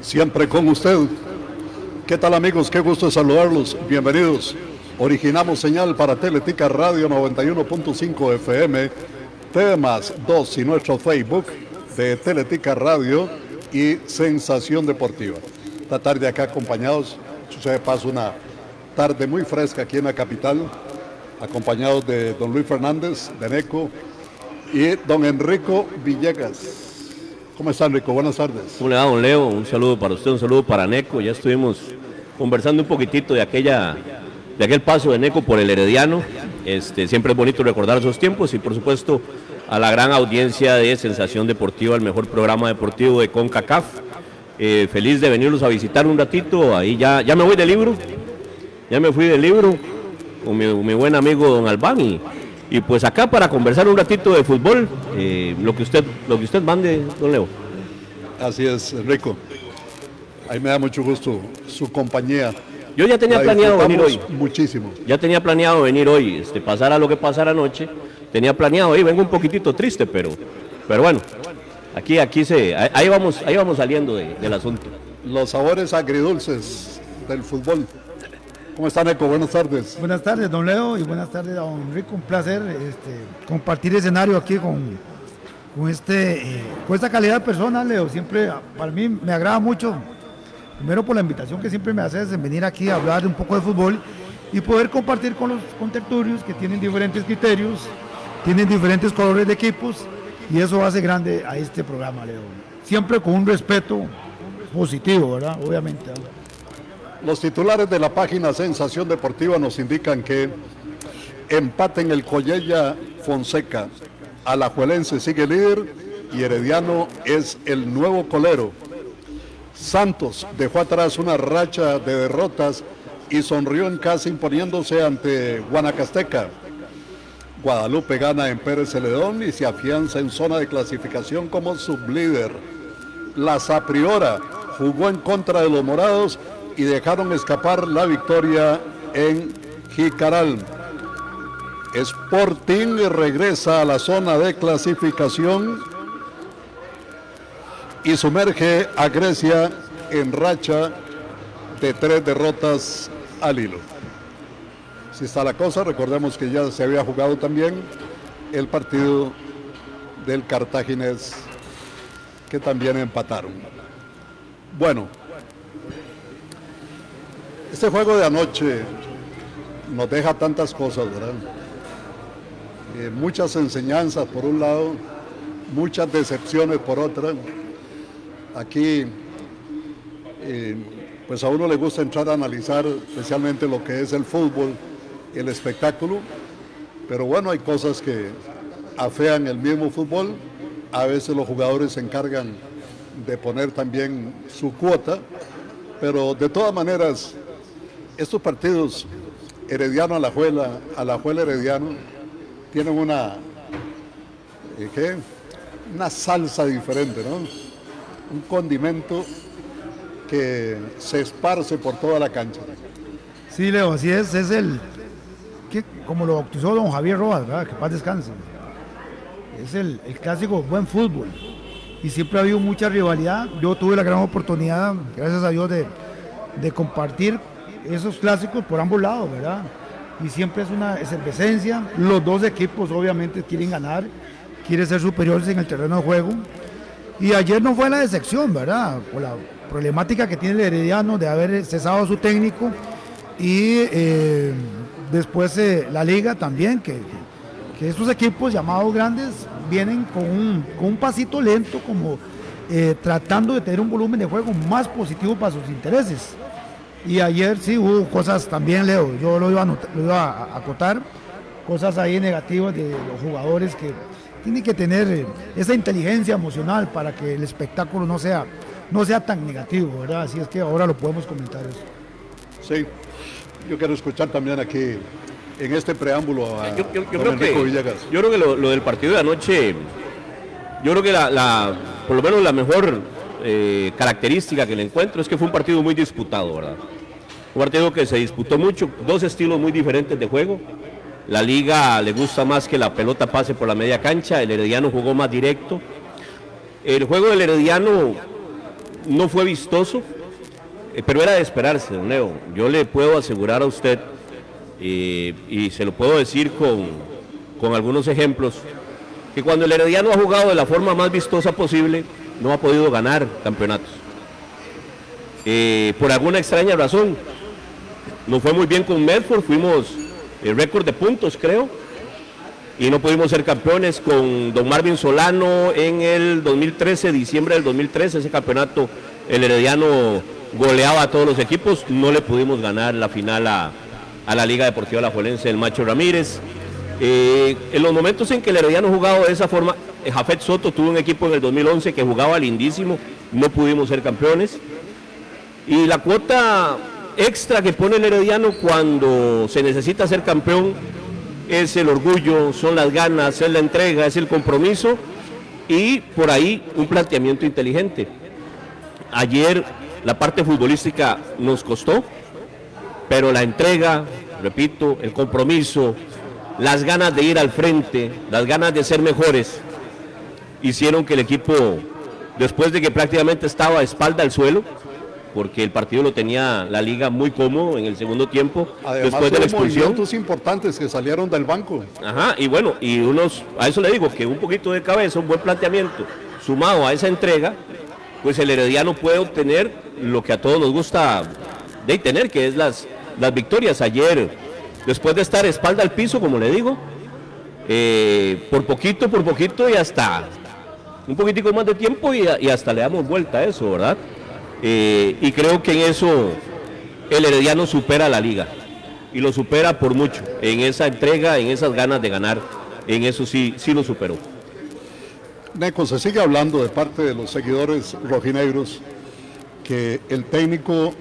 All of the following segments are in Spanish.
siempre con usted. ¿Qué tal amigos? Qué gusto saludarlos. Bienvenidos. Originamos señal para Teletica Radio 91.5 FM, temas 2 y nuestro Facebook de Teletica Radio y Sensación Deportiva. Esta tarde acá acompañados, sucede paso una tarde muy fresca aquí en la capital, acompañados de don Luis Fernández, de NECO, y don Enrico Villegas. ¿Cómo está Enrico? Buenas tardes. ¿Cómo le va, don Leo? Un saludo para usted, un saludo para Neco. Ya estuvimos conversando un poquitito de aquella de aquel paso de Neco por el Herediano. Este, siempre es bonito recordar esos tiempos y por supuesto a la gran audiencia de Sensación Deportiva, el mejor programa deportivo de CONCACAF. Eh, feliz de venirlos a visitar un ratito. Ahí ya, ya me voy del libro. Ya me fui del libro con mi, mi buen amigo don Albán y y pues acá para conversar un ratito de fútbol, eh, lo que usted lo que usted mande, don Leo. Así es, Rico. Ahí me da mucho gusto su compañía. Yo ya tenía planeado venir hoy. Muchísimo. Ya tenía planeado venir hoy, este, pasara lo que pasara anoche. Tenía planeado ahí, vengo un poquitito triste, pero, pero bueno, aquí, aquí se, ahí vamos, ahí vamos saliendo del asunto. Los sabores agridulces del fútbol. ¿Cómo están, Eco? Buenas tardes. Buenas tardes, don Leo, y buenas tardes, don Enrico. Un placer este, compartir escenario aquí con, con, este, eh, con esta calidad de persona, Leo. Siempre, para mí, me agrada mucho. Primero por la invitación que siempre me haces en venir aquí a hablar un poco de fútbol y poder compartir con los contertulios que tienen diferentes criterios, tienen diferentes colores de equipos y eso hace grande a este programa, Leo. Siempre con un respeto positivo, ¿verdad? Obviamente. Los titulares de la página Sensación Deportiva nos indican que empate en el Collella Fonseca. Alajuelense sigue líder y Herediano es el nuevo colero. Santos dejó atrás una racha de derrotas y sonrió en casa imponiéndose ante Guanacasteca. Guadalupe gana en Pérez Celedón y se afianza en zona de clasificación como sublíder. La Sapriora jugó en contra de los morados y dejaron escapar la victoria en Jicaral. Sporting regresa a la zona de clasificación y sumerge a Grecia en racha de tres derrotas al hilo. Si está la cosa, recordemos que ya se había jugado también el partido del Cartaginés que también empataron. Bueno, este juego de anoche nos deja tantas cosas, ¿verdad? Eh, muchas enseñanzas por un lado, muchas decepciones por otra. Aquí, eh, pues a uno le gusta entrar a analizar especialmente lo que es el fútbol, el espectáculo, pero bueno, hay cosas que afean el mismo fútbol. A veces los jugadores se encargan de poner también su cuota, pero de todas maneras estos partidos, Herediano a la Juela, a la Juela Herediano, tienen una, eh, ¿qué? una salsa diferente, ¿no? Un condimento que se esparce por toda la cancha. Sí, Leo, así es, es el, que, como lo bautizó don Javier Rojas, ¿verdad? que paz descanse. Es el, el clásico buen fútbol. Y siempre ha habido mucha rivalidad. Yo tuve la gran oportunidad, gracias a Dios, de, de compartir esos clásicos por ambos lados, ¿verdad? Y siempre es una efervescencia. Los dos equipos obviamente quieren ganar, quieren ser superiores en el terreno de juego. Y ayer no fue la decepción, ¿verdad? Por la problemática que tiene el Herediano de haber cesado su técnico y eh, después eh, la liga también, que, que, estos equipos llamados grandes vienen con un, con un pasito lento, como eh, tratando de tener un volumen de juego más positivo para sus intereses. Y ayer sí hubo cosas también, Leo, yo lo iba a, lo iba a acotar, cosas ahí negativas de los jugadores que tienen que tener eh, esa inteligencia emocional para que el espectáculo no sea, no sea tan negativo, ¿verdad? Así es que ahora lo podemos comentar eso. Sí, yo quiero escuchar también aquí en este preámbulo a yo, yo, yo creo que, Yo creo que lo, lo, del partido de anoche, yo creo que la, la por lo menos la mejor eh, característica que le encuentro es que fue un partido muy disputado, ¿verdad? Un partido que se disputó mucho, dos estilos muy diferentes de juego. La liga le gusta más que la pelota pase por la media cancha, el Herediano jugó más directo. El juego del Herediano no fue vistoso, eh, pero era de esperarse, don Leo. Yo le puedo asegurar a usted, eh, y se lo puedo decir con, con algunos ejemplos, que cuando el Herediano ha jugado de la forma más vistosa posible, no ha podido ganar campeonatos. Eh, por alguna extraña razón. Nos fue muy bien con Medford, fuimos el récord de puntos, creo, y no pudimos ser campeones con Don Marvin Solano en el 2013, diciembre del 2013, ese campeonato, el Herediano goleaba a todos los equipos, no le pudimos ganar la final a, la Liga Deportiva La Juelense del Macho Ramírez. Eh, en los momentos en que el Herediano jugaba de esa forma, eh, Jafet Soto tuvo un equipo en el 2011 que jugaba lindísimo, no pudimos ser campeones. Y la cuota extra que pone el Herediano cuando se necesita ser campeón es el orgullo, son las ganas, es la entrega, es el compromiso y por ahí un planteamiento inteligente. Ayer la parte futbolística nos costó, pero la entrega, repito, el compromiso, las ganas de ir al frente, las ganas de ser mejores, hicieron que el equipo, después de que prácticamente estaba a espalda al suelo, porque el partido lo tenía la liga muy cómodo en el segundo tiempo, después de la expulsión. importantes que salieron del banco. Ajá, y bueno, y unos, a eso le digo, que un poquito de cabeza, un buen planteamiento, sumado a esa entrega, pues el Herediano puede obtener lo que a todos nos gusta de tener, que es las, las victorias. Ayer, después de estar espalda al piso, como le digo, eh, por poquito, por poquito y hasta un poquitico más de tiempo y, hasta le damos vuelta a eso, ¿verdad? Eh, y creo que en eso el Herediano supera la liga y lo supera por mucho, en esa entrega, en esas ganas de ganar, en eso sí, sí lo superó. Neco, se sigue hablando de parte de los seguidores rojinegros que el técnico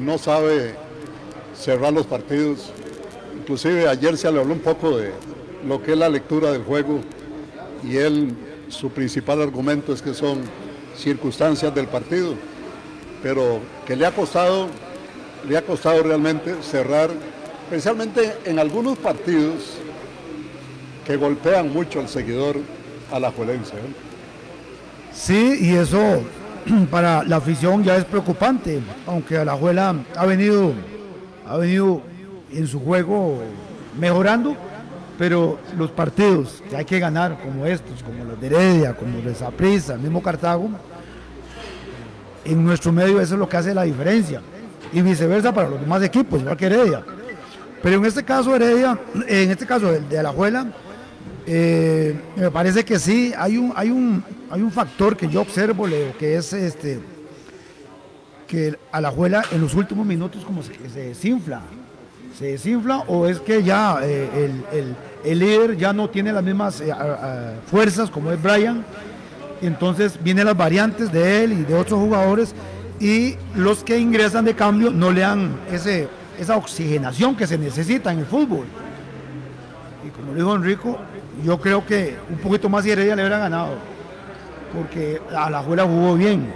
no sabe cerrar los partidos. Inclusive ayer se le habló un poco de lo que es la lectura del juego y él, su principal argumento es que son circunstancias del partido, pero que le ha costado, le ha costado realmente cerrar, especialmente en algunos partidos que golpean mucho al seguidor a la juelense. Sí, y eso para la afición ya es preocupante, aunque la Juela ha venido, ha venido en su juego mejorando, pero los partidos que hay que ganar, como estos, como los de Heredia, como los de Zaprisa, el mismo Cartago, en nuestro medio eso es lo que hace la diferencia. Y viceversa para los demás equipos, igual que Heredia. Pero en este caso, Heredia, en este caso de, Alajuela, eh, me parece que sí, hay un, hay un, hay un factor que yo observo, Leo, que es este que Alajuela en los últimos minutos como se, desinfla. Se desinfla o es que ya eh, el, líder ya no tiene las mismas eh, fuerzas como es Brian. Entonces vienen las variantes de él y de otros jugadores y los que ingresan de cambio no le dan esa oxigenación que se necesita en el fútbol. Y como dijo Enrico, yo creo que un poquito más y Heredia le hubiera ganado, porque a la Juela jugó bien.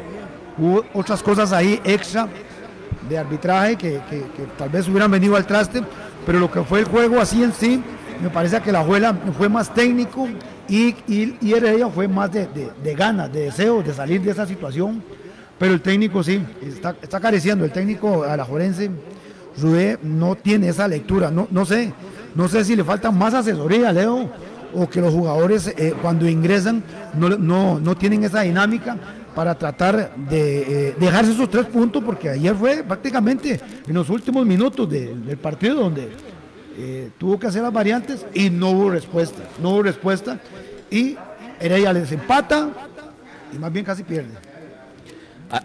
Hubo otras cosas ahí extra de arbitraje que, tal vez hubieran venido al traste, pero lo que fue el juego así en sí, me parece que la Juela fue más técnico y, y, Heredia fue más de, ganas, de deseos de salir de esa situación. Pero el técnico sí, está, está careciendo. El técnico a la Jorense, Rubé, no tiene esa lectura. No, no sé, no sé si le falta más asesoría, Leo o que los jugadores eh, cuando ingresan no, tienen esa dinámica para tratar de eh, dejarse esos tres puntos, porque ayer fue prácticamente en los últimos minutos del partido donde eh, tuvo que hacer las variantes y no hubo respuesta, no hubo respuesta y Heredia les empata y más bien casi pierde.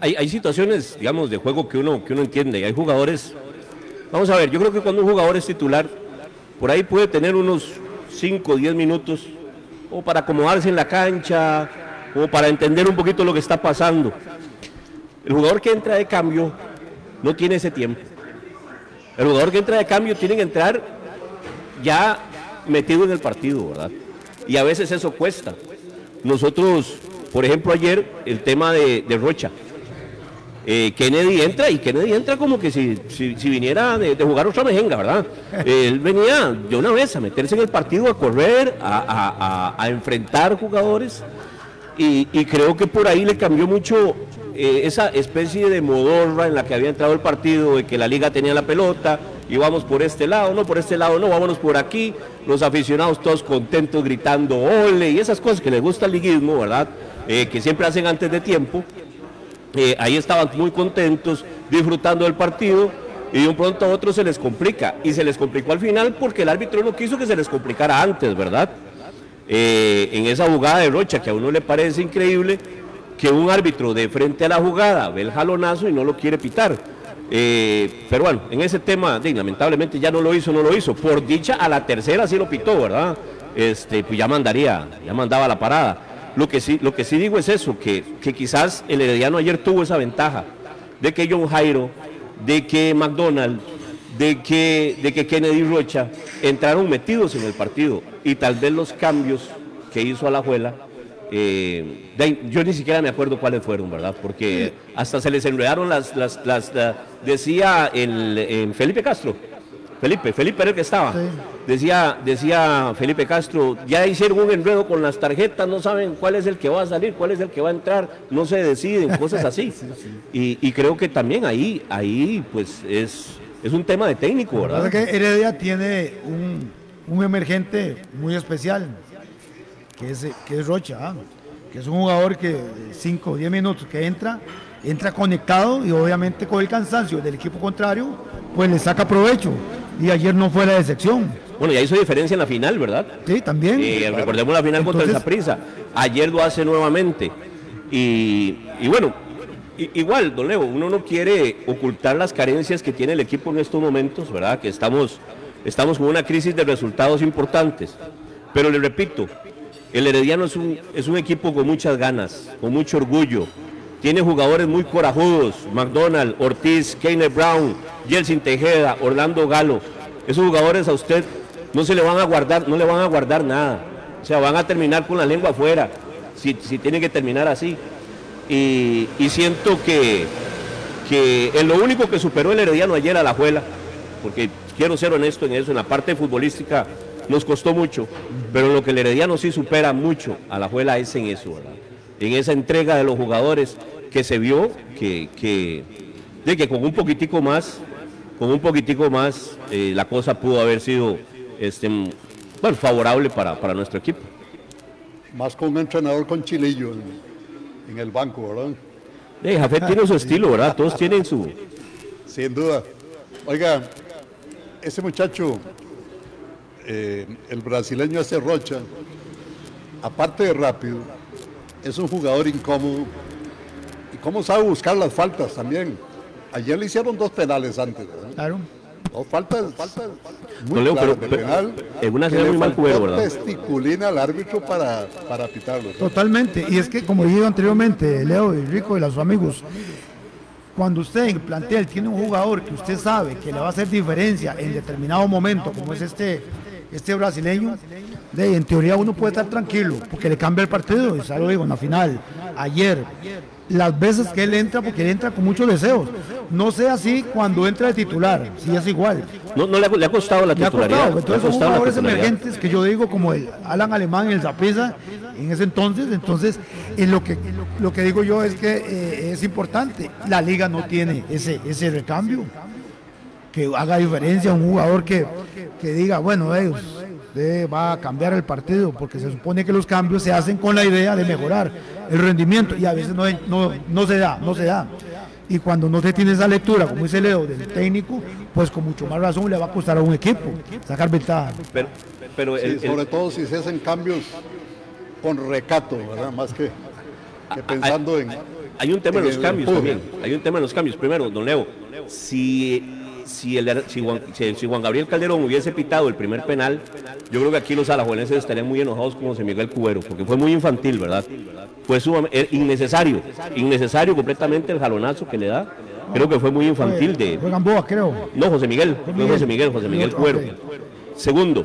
Hay, hay situaciones, digamos, de juego que uno, que uno entiende, hay jugadores, vamos a ver, yo creo que cuando un jugador es titular, por ahí puede tener unos 5 o 10 minutos, o para acomodarse en la cancha, o para entender un poquito lo que está pasando. El jugador que entra de cambio no tiene ese tiempo. El jugador que entra de cambio tiene que entrar ya metido en el partido, ¿verdad? Y a veces eso cuesta. Nosotros, por ejemplo, ayer el tema de, de Rocha. Eh, Kennedy entra y Kennedy entra como que si, si, viniera de, jugar otra mejenga, ¿verdad? él venía de una vez a meterse en el partido, a correr, a, enfrentar jugadores y, creo que por ahí le cambió mucho eh, esa especie de modorra en la que había entrado el partido, de que la liga tenía la pelota, y vamos por este lado, no, por este lado, no, vámonos por aquí, los aficionados todos contentos gritando ole, y esas cosas que les gusta el liguismo, ¿verdad? Eh, que siempre hacen antes de tiempo. Eh, ahí estaban muy contentos, disfrutando del partido, y de un pronto a otro se les complica, y se les complicó al final porque el árbitro no quiso que se les complicara antes, ¿verdad? en esa jugada de Rocha, que a uno le parece increíble, que un árbitro de frente a la jugada ve el jalonazo y no lo quiere pitar. Eh, pero bueno, en ese tema, lamentablemente ya no lo hizo, no lo hizo. Por dicha, a la tercera sí lo pitó, ¿verdad? Este, pues ya mandaría, ya mandaba la parada. Lo que sí, lo que sí digo es eso, que, que quizás el Herediano ayer tuvo esa ventaja de que John Jairo, de que McDonald, de que, de que Kennedy Rocha entraron metidos en el partido y tal vez los cambios que hizo a la Alajuela eh, yo ni siquiera me acuerdo cuáles fueron, ¿verdad? Porque hasta se les enredaron las, las, las, decía el, Felipe Castro, Felipe, Felipe era el que estaba. Decía, decía Felipe Castro, ya hicieron un enredo con las tarjetas, no saben cuál es el que va a salir, cuál es el que va a entrar, no se deciden, cosas así. Y, creo que también ahí, ahí pues es, es un tema de técnico, ¿verdad? que Heredia tiene un, un emergente muy especial que es, que es Rocha, ah, que es un jugador que 5 o 10 minutos que entra, entra conectado y obviamente con el cansancio del equipo contrario, pues le saca provecho. Y ayer no fue la decepción. Bueno, ya hizo diferencia en la final, ¿verdad? Sí, también. Y recordemos la final contra el Zaprisa. Ayer lo hace nuevamente. Y, bueno, igual, don Leo, uno no quiere ocultar las carencias que tiene el equipo en estos momentos, ¿verdad? Que estamos, estamos con una crisis de resultados importantes. Pero le repito, el Herediano es un, es un equipo con muchas ganas, con mucho orgullo. Tiene jugadores muy corajudos, McDonald, Ortiz, Keyner Brown, Jelsin Tejeda, Orlando Galo. Esos jugadores a usted no se le van a guardar, no le van a guardar nada. O sea, van a terminar con la lengua afuera, si, si tienen que terminar así. Y, siento que, que lo único que superó el Herediano ayer a la Juela, porque quiero ser honesto en eso, en la parte futbolística nos costó mucho, pero lo que el Herediano sí supera mucho a la Juela es en eso, ¿verdad? En esa entrega de los jugadores que se vio que, que, de que con un poquitico más, con un poquitico más, eh, la cosa pudo haber sido este, bueno, favorable para, nuestro equipo. Más con un entrenador con chilillo en, el banco, ¿verdad? Eh, Jafet tiene su estilo, ¿verdad? Todos tienen su... Sin duda. Oiga, ese muchacho eh, el brasileño ese Rocha, aparte de rápido, es un jugador incómodo y cómo sabe buscar las faltas también. Ayer le hicieron dos penales antes, Claro. Dos faltas, faltas muy no, pero, penal, en una muy mal cubero, ¿verdad? Testiculina al árbitro para, para pitarlo. Totalmente, y es que como dije anteriormente, Leo y Rico y los amigos, cuando usted en plantel tiene un jugador que usted sabe que le va a hacer diferencia en determinado momento, como es este este brasileño, de, en teoría uno puede estar tranquilo, porque le cambia el partido, y ya lo digo, en la final, ayer, las veces que él entra, porque él entra con muchos deseos. No sea así cuando entra de titular, si es igual. No, no le, ha, costado la titularidad. Entonces son jugadores emergentes que yo digo como el Alan Alemán, el Zapisa, en ese entonces, entonces en lo que lo que digo yo es que eh, es importante. La liga no tiene ese, ese recambio que haga diferencia, un jugador que, diga, bueno, ellos va a cambiar el partido, porque se supone que los cambios se hacen con la idea de mejorar el rendimiento y a veces no, no, se da, no se da. Y cuando no se tiene esa lectura, como dice Leo, del técnico, pues con mucho más razón le va a costar a un equipo sacar ventaja. Pero, pero sobre todo si se hacen cambios con recato, ¿verdad? Más que, pensando en... Hay un tema en, los cambios también, hay un tema en los cambios. Primero, don Leo, si si, el, si, Juan, Gabriel Calderón hubiese pitado el primer penal, yo creo que aquí los alajuelenses estarían muy enojados con José Miguel Cubero, porque fue muy infantil, ¿verdad? Fue sumamente, innecesario, innecesario completamente el jalonazo que le da. Creo que fue muy infantil de. Fue Gamboa, creo. No, José Miguel, fue José Miguel, José Miguel Cubero. Segundo,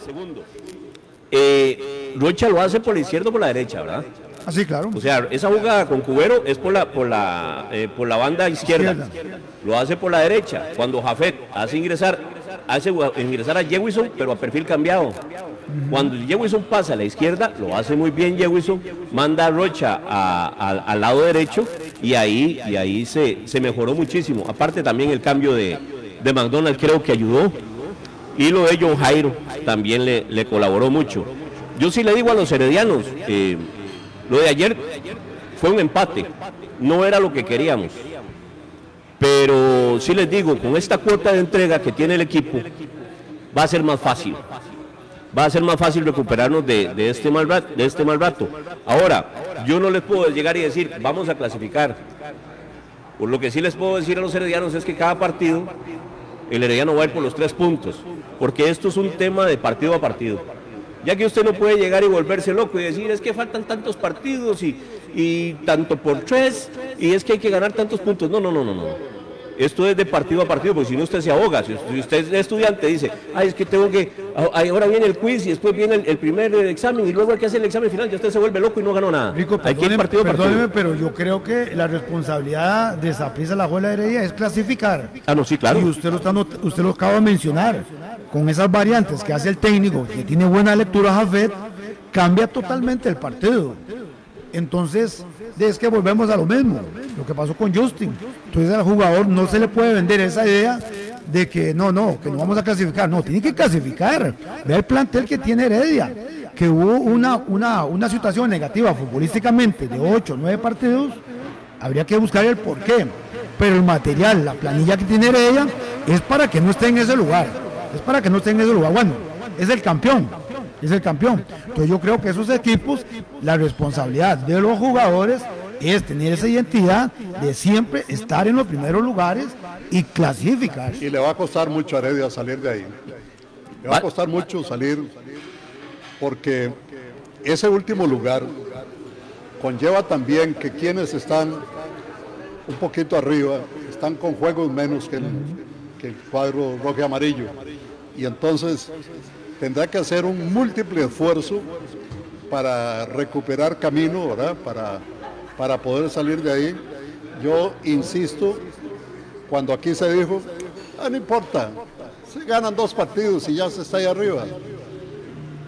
eh, Rocha lo hace por la izquierda o por la derecha, ¿verdad? Así, ah, claro. O sea, esa jugada con Cubero es por la, por la, eh, por la banda izquierda. Lo hace por la derecha. Cuando Jafet hace ingresar, hace ingresar a Jewison, pero a perfil cambiado. Cuando Jewison pasa a la izquierda, lo hace muy bien Jewison, manda a Rocha al lado derecho y ahí, y ahí se, se mejoró muchísimo. Aparte también el cambio de, de McDonald creo que ayudó. Y lo de John Jairo también le, le colaboró mucho. Yo sí le digo a los heredianos, eh, lo de ayer fue un empate, no era lo que queríamos. Pero sí les digo, con esta cuota de entrega que tiene el equipo, va a ser más fácil. Va a ser más fácil recuperarnos de, este, mal, de este mal rato. Ahora, yo no les puedo llegar y decir, vamos a clasificar. Por lo que sí les puedo decir a los heredianos es que cada partido, el herediano va a ir por los tres puntos. Porque esto es un tema de partido a partido. Ya que usted no puede llegar y volverse loco y decir, es que faltan tantos partidos y, y tanto por tres, y es que hay que ganar tantos puntos. No, no, no, no, no. Esto es de partido a partido, porque si no usted se ahoga. Si usted es estudiante, dice, ay, es que tengo que, ah, ahora viene el quiz y después viene el, primer examen y luego hay que hacer el examen final, ya usted se vuelve loco y no ganó nada. Rico, hay que ir partido a partido. pero yo creo que la responsabilidad de Zaprisa la Juela Heredia es clasificar. Ah, no, sí, claro. Y usted lo, está, usted lo acaba de mencionar, con esas variantes que hace el técnico, que tiene buena lectura Jafet, cambia totalmente el partido. Entonces, es que volvemos a lo mismo, lo que pasó con Justin. Entonces al jugador no se le puede vender esa idea de que no, no, que no vamos a clasificar. No, tiene que clasificar. Ve el plantel que tiene Heredia, que hubo una, una, una situación negativa futbolísticamente de 8 o 9 partidos, habría que buscar el porqué. Pero el material, la planilla que tiene Heredia, es para que no esté en ese lugar. Es para que no esté en ese lugar. Bueno, es el campeón es el campeón. Entonces yo creo que esos equipos, la responsabilidad de los jugadores es tener esa identidad de siempre estar en los primeros lugares y clasificar. Y le va a costar mucho a Heredia salir de ahí. Le va a costar mucho salir porque ese último lugar conlleva también que quienes están un poquito arriba están con juegos menos que el, que el cuadro rojo y amarillo. Y entonces tendrá que hacer un múltiple esfuerzo para recuperar camino, ¿verdad? Para, para poder salir de ahí. Yo insisto, cuando aquí se dijo, ah, no importa, se ganan dos partidos y ya se está ahí arriba.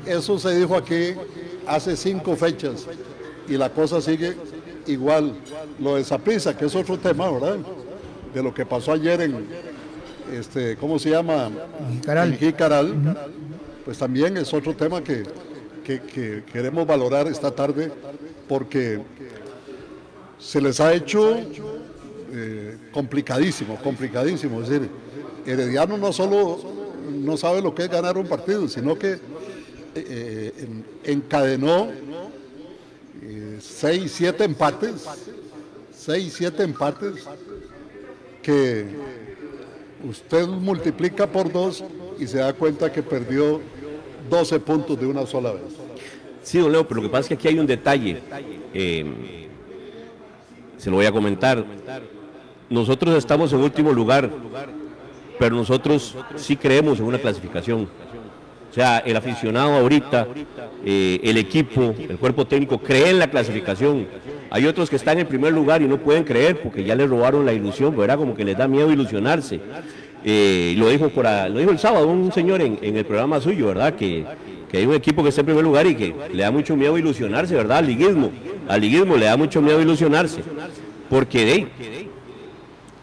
Eso se dijo aquí hace cinco fechas y la cosa sigue igual. Lo de Saprisa, que es otro tema, ¿verdad? De lo que pasó ayer en, este, ¿cómo se llama? En Jicaral pues también es otro tema que, queremos valorar esta tarde porque se les ha hecho eh, complicadísimo, complicadísimo. Es decir, Herediano no solo no sabe lo que es ganar un partido, sino que eh, eh, encadenó seis, siete empates, seis, siete empates que usted multiplica por dos y se da cuenta que perdió 12 puntos de una sola vez. Sí, don Leo, pero lo que pasa es que aquí hay un detalle. Eh, se lo voy a comentar. Nosotros estamos en último lugar, pero nosotros sí creemos en una clasificación. O sea, el aficionado ahorita, eh, el equipo, el cuerpo técnico cree en la clasificación. Hay otros que están en primer lugar y no pueden creer porque ya les robaron la ilusión, ¿verdad? Como que les da miedo ilusionarse. Eh, lo, dijo por, lo dijo el sábado un señor en, el programa suyo, ¿verdad? Que, hay un equipo que está en primer lugar y que le da mucho miedo ilusionarse, ¿verdad? Al liguismo. Al liguismo le da mucho miedo ilusionarse. Porque de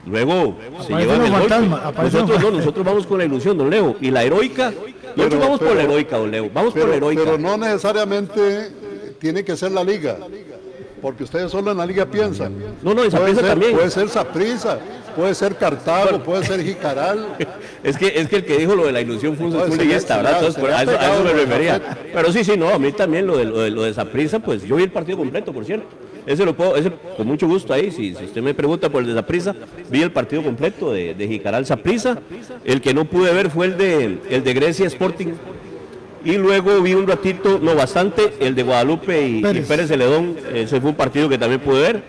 luego se llevan el Nosotros no, nosotros vamos con la ilusión, don Leo. Y la heroica, nosotros vamos por la heroica, don Leo. Vamos por la heroica. Pero no necesariamente tiene que ser la liga. Porque ustedes solo en la liga piensan. No, no, esa también. Puede ser Saprisa, puede ser Cartago, puede ser Jicaral. es que es que el que dijo lo de la ilusión fue un, liguista, ¿verdad? Entonces, a, eso, me refería. Pero sí, sí, no, a mí también lo de lo de, lo de pues yo vi el partido completo, por cierto. Ese lo puedo, ese, con mucho gusto ahí, si, si, usted me pregunta por el de Saprisa, vi el partido completo de, de Jicaral Saprisa. El que no pude ver fue el de, el de Grecia Sporting y luego vi un ratito, no bastante, el de Guadalupe y Pérez, y Celedón. Ese fue un partido que también pude ver.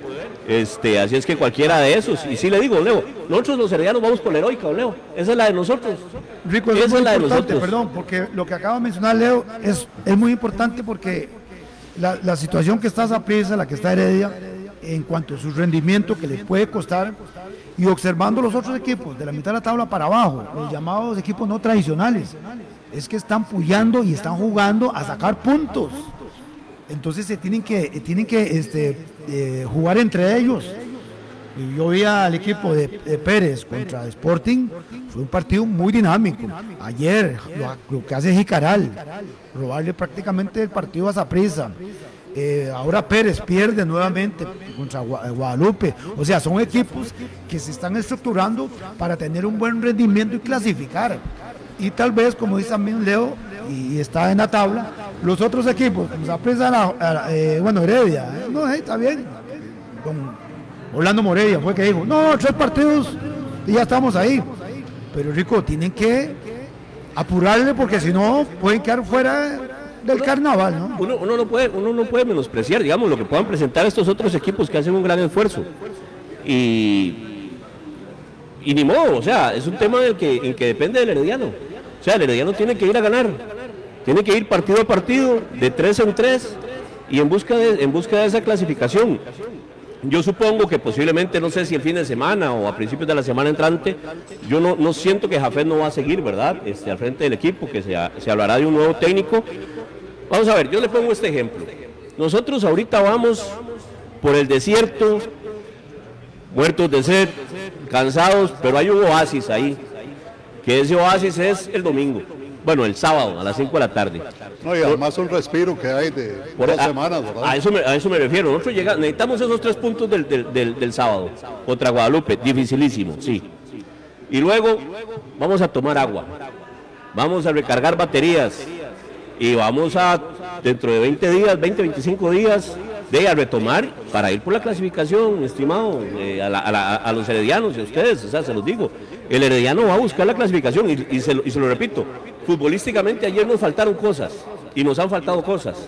Este, así es que cualquiera de esos. Y sí le digo, Leo, nosotros los heredianos vamos por la heroica, Leo. Esa es la de nosotros. Rico, Esa es, la de nosotros. Perdón, porque lo que acaba de mencionar Leo es, es muy importante porque la, la situación que está prisa, la que está Heredia, en cuanto a su rendimiento que les puede costar, y observando los otros equipos de la mitad de la tabla para abajo, los llamados equipos no tradicionales, es que están puyando y están jugando a sacar puntos. Entonces se tienen que, tienen que este, eh, jugar entre ellos. Y yo vi al equipo de, Pérez contra Sporting, fue un partido muy dinámico. Ayer, lo, que hace Jicaral, robarle prácticamente el partido a Zaprisa. Eh, ahora Pérez pierde nuevamente contra Guadalupe. O sea, son equipos que se están estructurando para tener un buen rendimiento y clasificar. Y tal vez, como dice también Leo, y está en la tabla, los otros equipos, como Zaprisa, eh, bueno, Heredia, eh, no, está bien. Orlando Morelia fue que dijo, no, tres partidos y ya estamos ahí. Pero Rico, tienen que apurarle porque si no pueden quedar fuera del carnaval, ¿no? Uno, no puede, uno no puede menospreciar, digamos, lo que puedan presentar estos otros equipos que hacen un gran esfuerzo. Y, y ni modo, o sea, es un tema del que, en que depende del Herediano. O sea, el Herediano tiene que ir a ganar, tiene que ir partido a partido, de tres en tres, y en busca de, en busca de esa clasificación. Yo supongo que posiblemente, no sé si el fin de semana o a principios de la semana entrante, yo no, no siento que Jafet no va a seguir, ¿verdad? Este, al frente del equipo, que se, se hablará de un nuevo técnico. Vamos a ver, yo le pongo este ejemplo. Nosotros ahorita vamos por el desierto, muertos de sed, cansados, pero hay un oasis ahí, que ese oasis es el domingo bueno, el sábado a las 5 de la tarde. No, y además un respiro que hay de por, dos semanas, ¿verdad? A eso, me, a eso me refiero. Nosotros llegamos, necesitamos esos tres puntos del, del, del, sábado contra Guadalupe, dificilísimo, sí. Y luego vamos a tomar agua, vamos a recargar baterías y vamos a, dentro de 20 días, 20, 25 días, de a retomar para ir por la clasificación, estimado, eh, a, a, los heredianos y a ustedes, o sea, se los digo. El herediano va a buscar la clasificación y, se, lo repito, futbolísticamente ayer nos faltaron cosas y nos han faltado cosas,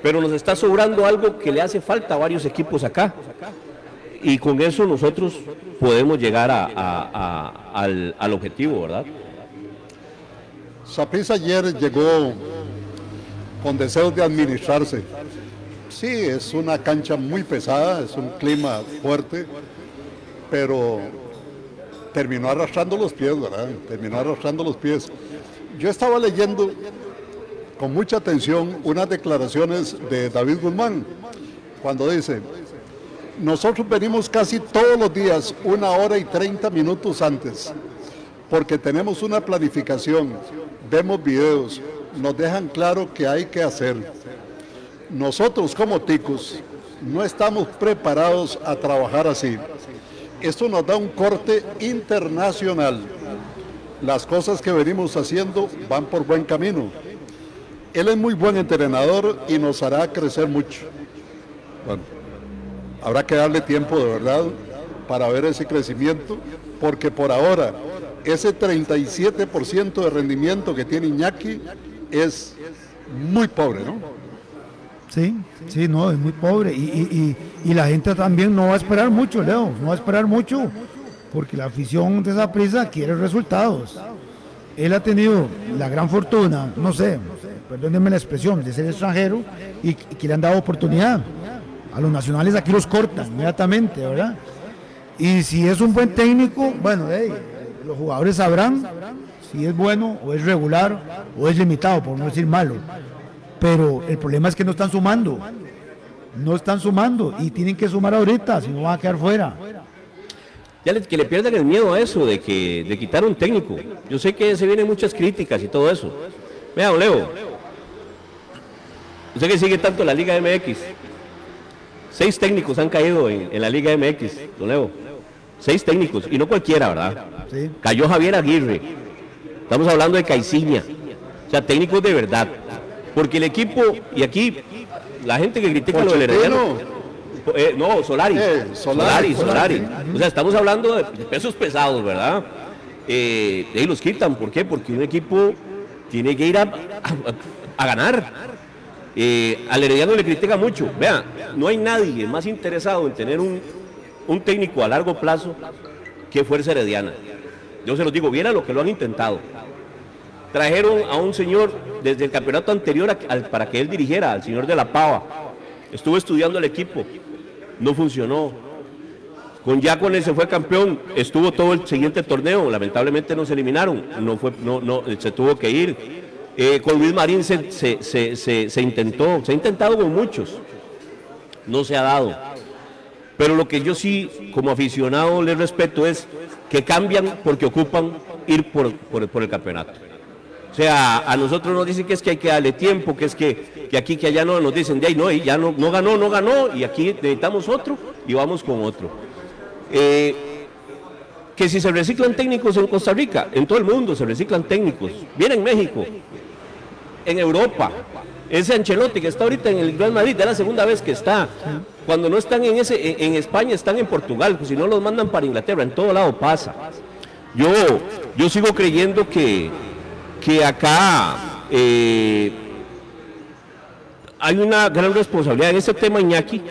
pero nos está sobrando algo que le hace falta a varios equipos acá. Y con eso nosotros podemos llegar al, al, objetivo, ¿verdad? Saprissa ayer llegó con deseos de administrarse. Sí, es una cancha muy pesada, es un clima fuerte, pero terminó arrastrando los pies, ¿verdad? Terminó arrastrando los pies. Yo estaba leyendo con mucha atención unas declaraciones de David Guzmán, cuando dice, nosotros venimos casi todos los días una hora y 30 minutos antes, porque tenemos una planificación, vemos videos, nos dejan claro que hay que hacer. Nosotros como ticos no estamos preparados a trabajar así. Esto nos da un corte internacional las cosas que venimos haciendo van por buen camino. Él es muy buen entrenador y nos hará crecer mucho. Bueno, habrá que darle tiempo de verdad para ver ese crecimiento, porque por ahora ese 37% de rendimiento que tiene Iñaki es muy pobre, ¿no? Sí, sí, no, es muy pobre. Y, y la gente también no va a esperar mucho, Leo, no va a esperar mucho porque la afición de esa prisa quiere resultados. Él ha tenido la gran fortuna, no sé, perdónenme la expresión, de ser extranjero y, que le han dado oportunidad. A los nacionales aquí los cortan inmediatamente, ¿verdad? Y si es un buen técnico, bueno, los jugadores sabrán si es bueno o es regular o es limitado, por no decir malo. Pero el problema es que no están sumando. No están sumando y tienen que sumar ahorita, si no van a quedar fuera que le pierdan el miedo a eso de que de quitar un técnico. Yo sé que se vienen muchas críticas y todo eso. Vea, Leo, usted que sigue tanto la Liga MX, seis técnicos han caído en, la Liga MX, don Leo. Seis técnicos, y no cualquiera, ¿verdad? Cayó Javier Aguirre. Estamos hablando de Caiciña. O sea, técnicos de verdad. Porque el equipo, y aquí la gente que critica lo del Herediano eh, no, Solari. Eh, Solari, Solari, O sea, estamos hablando de pesos pesados, ¿verdad? Eh, y los quitan, ¿por qué? Porque un equipo tiene que ir a, ganar. al Herediano le critica mucho. Vea, no hay nadie más interesado en tener un, técnico a largo plazo que Fuerza Herediana. Yo se los digo, viera lo que lo han intentado. Trajeron a un señor desde el campeonato anterior para que él dirigiera, al señor de la Pava. Estuvo estudiando el equipo no funcionó. Con Yacones se fue campeón, estuvo todo el siguiente torneo, lamentablemente no se eliminaron, no fue, no, no, se tuvo que ir. Eh, con Luis Marín se, se, intentó, se ha intentado con muchos, no se ha dado. Pero lo que yo sí, como aficionado, le respeto es que cambian porque ocupan ir por, por, el campeonato. O sea, a nosotros nos dicen que es que hay que darle tiempo, que es que, que aquí, que allá no, nos dicen, de ahí no, y ya no, no ganó, no ganó, y aquí necesitamos otro y vamos con otro. Eh, que si se reciclan técnicos en Costa Rica, en todo el mundo se reciclan técnicos. Viene en México, en Europa. Ese Ancelotti que está ahorita en el Real Madrid, es la segunda vez que está. Cuando no están en, ese, en, España, están en Portugal, pues si no los mandan para Inglaterra, en todo lado pasa. Yo, yo sigo creyendo que, que acá eh, hay una gran responsabilidad en ese tema, Iñaki,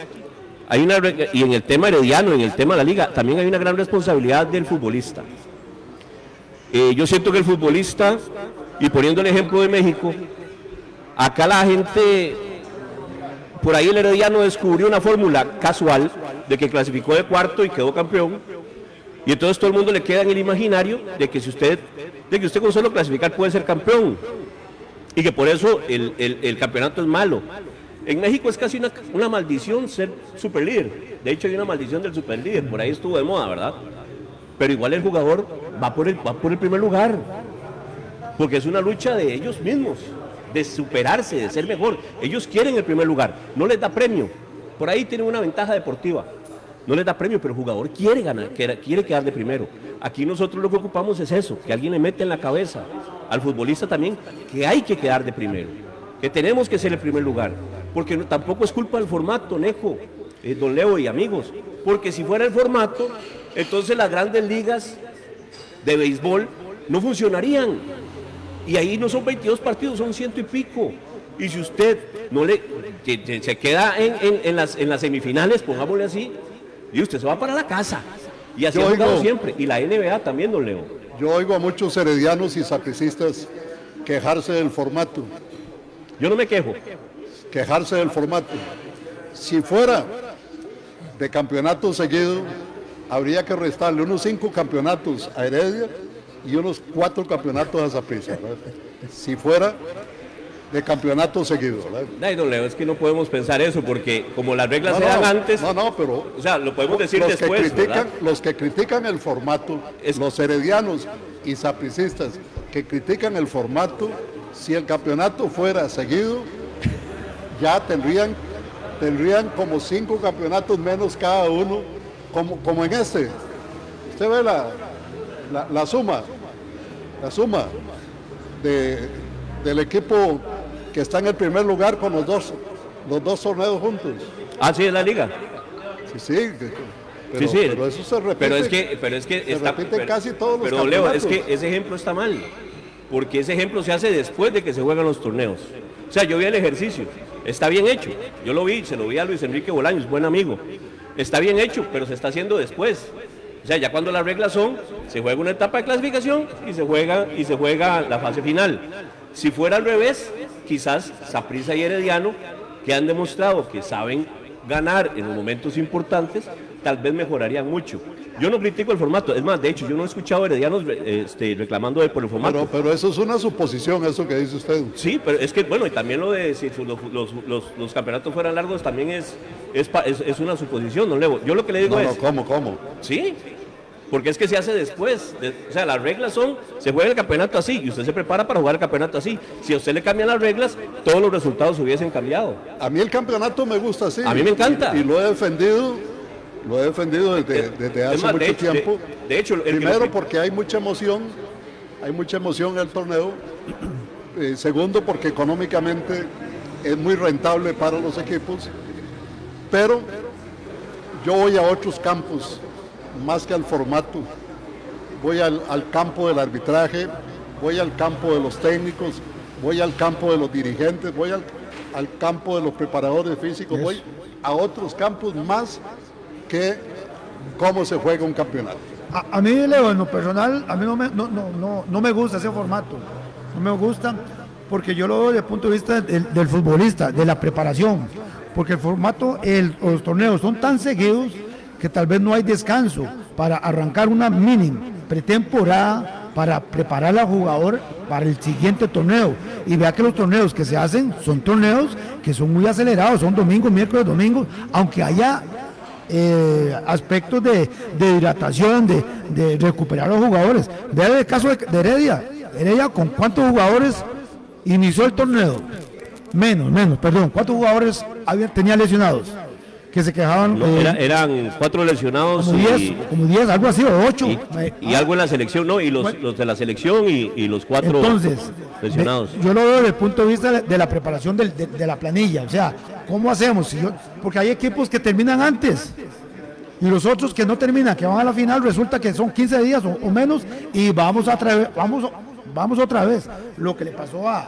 hay una, y en el tema herediano, en el tema de la liga, también hay una gran responsabilidad del futbolista. Eh, yo siento que el futbolista, y poniendo el ejemplo de México, acá la gente, por ahí el herediano descubrió una fórmula casual de que clasificó de cuarto y quedó campeón, y entonces todo el mundo le queda en el imaginario de que si usted, de que usted con solo clasificar puede ser campeón, y que por eso el, el campeonato es malo. En México es casi una, maldición ser superlíder. De hecho, hay una maldición del superlíder. Por ahí estuvo de moda, ¿verdad? Pero igual el jugador va por el, va por el primer lugar. Porque es una lucha de ellos mismos, de superarse, de ser mejor. Ellos quieren el primer lugar. No les da premio. Por ahí tienen una ventaja deportiva. No les da premio, pero el jugador quiere ganar, quiere quedar de primero. Aquí nosotros lo que ocupamos es eso, que alguien le mete en la cabeza al futbolista también que hay que quedar de primero, que tenemos que ser el primer lugar porque tampoco es culpa del formato, Nejo, eh, don Leo y amigos, porque si fuera el formato, entonces las grandes ligas de béisbol no funcionarían. Y ahí no son 22 partidos, son ciento y pico. Y si usted no le se queda en, las, en las semifinales, pongámosle así, y usted se va para la casa. Y así ha jugado siempre. Y la NBA también, don Leo. Yo oigo a muchos heredianos y sacricistas quejarse del formato. Yo no me quejo quejarse del formato. Si fuera de campeonato seguido, habría que restarle unos cinco campeonatos a Heredia y unos cuatro campeonatos a Zaprisa. Si fuera de campeonato seguido. ¿verdad? es que no podemos pensar eso porque como las reglas eran antes. No, no, pero. O sea, lo podemos decir los después. Que critican, los que critican el formato, los heredianos y sapricistas que critican el formato, si el campeonato fuera seguido, ya tendrían, tendrían como cinco campeonatos menos cada uno, como, como en este. Usted ve la, la, suma, la suma de, del equipo que está en el primer lugar con los dos, los dos torneos juntos. Ah, sí, en la liga. Sí, sí. Pero, sí, pero eso se repite. Pero es que, pero es que se repite casi todos los Pero Leo, es que ese ejemplo está mal. Porque ese ejemplo se hace después de que se juegan los torneos. O sea, yo vi el ejercicio. Está bien hecho. Yo lo vi, se lo vi a Luis Enrique Bolaños, buen amigo. Está bien hecho, pero se está haciendo después. O sea, ya cuando las reglas son, se juega una etapa de clasificación y se juega, y se juega la fase final. Si fuera al revés, quizás Saprissa y Herediano, que han demostrado que saben ganar en los momentos importantes, tal vez mejorarían mucho. Yo no critico el formato, es más, de hecho, yo no he escuchado heredianos este, reclamando por el formato. Pero, eso es una suposición, eso que dice usted. Sí, pero es que, bueno, y también lo de si los, campeonatos fueran largos también es, es, una suposición, don Levo. Yo lo que le digo es... No, ¿cómo, cómo? Sí, porque es que se hace después. o sea, las reglas son, se juega el campeonato así y usted se prepara para jugar el campeonato así. Si a usted le cambian las reglas, todos los resultados hubiesen cambiado. A mí el campeonato me gusta así. A mí me encanta. y lo he defendido lo he defendido desde, hace mucho tiempo. De, hecho, primero porque hay mucha emoción, hay mucha emoción en el torneo. Eh, segundo porque económicamente es muy rentable para los equipos. Pero yo voy a otros campos, más que al formato. Voy al, campo del arbitraje, voy al campo de los técnicos, voy al campo de los dirigentes, voy al, campo de los preparadores físicos, voy a otros campos más que cómo se juega un campeonato. A, mí, Leo, en lo personal, a mí no me, no, no, no, me gusta ese formato. No me gusta porque yo lo veo desde el punto de vista del, futbolista, de la preparación. Porque el formato, el, los torneos son tan seguidos que tal vez no hay descanso para arrancar una mini pretemporada para preparar al jugador para el siguiente torneo. Y vea que los torneos que se hacen son torneos que son muy acelerados, son domingo, miércoles, domingo, aunque haya eh, aspectos de, hidratación, de, recuperar a los jugadores. Vea el caso de, de Heredia. Heredia, ¿con cuántos jugadores inició el torneo? Menos, menos, perdón. ¿Cuántos jugadores había, tenía lesionados? Que se quejaban. Eh, eran cuatro lesionados. Como diez, como diez, algo así, o ocho. Y, algo en la selección, ¿no? Y los, los de la selección y, los cuatro entonces, lesionados. yo lo veo desde el punto de vista de, la preparación de, la planilla. O sea, ¿cómo hacemos? porque hay equipos que terminan antes. Y los otros que no terminan, que van a la final, resulta que son 15 días o, menos y vamos a vamos, vamos otra vez. Lo que le pasó a,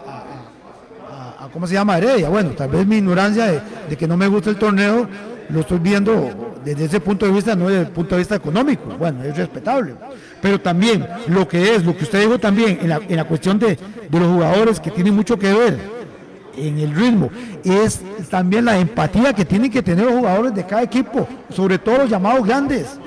¿cómo se llama? Heredia. Bueno, tal vez mi ignorancia de, de, que no me gusta el torneo lo estoy viendo desde ese punto de vista, no desde el punto de vista económico. Bueno, es respetable. Pero también lo que es, lo que usted dijo también en la, en la cuestión de, de los jugadores que tienen mucho que ver en el ritmo, es también la empatía que tienen que tener los jugadores de cada equipo, sobre todo los llamados grandes.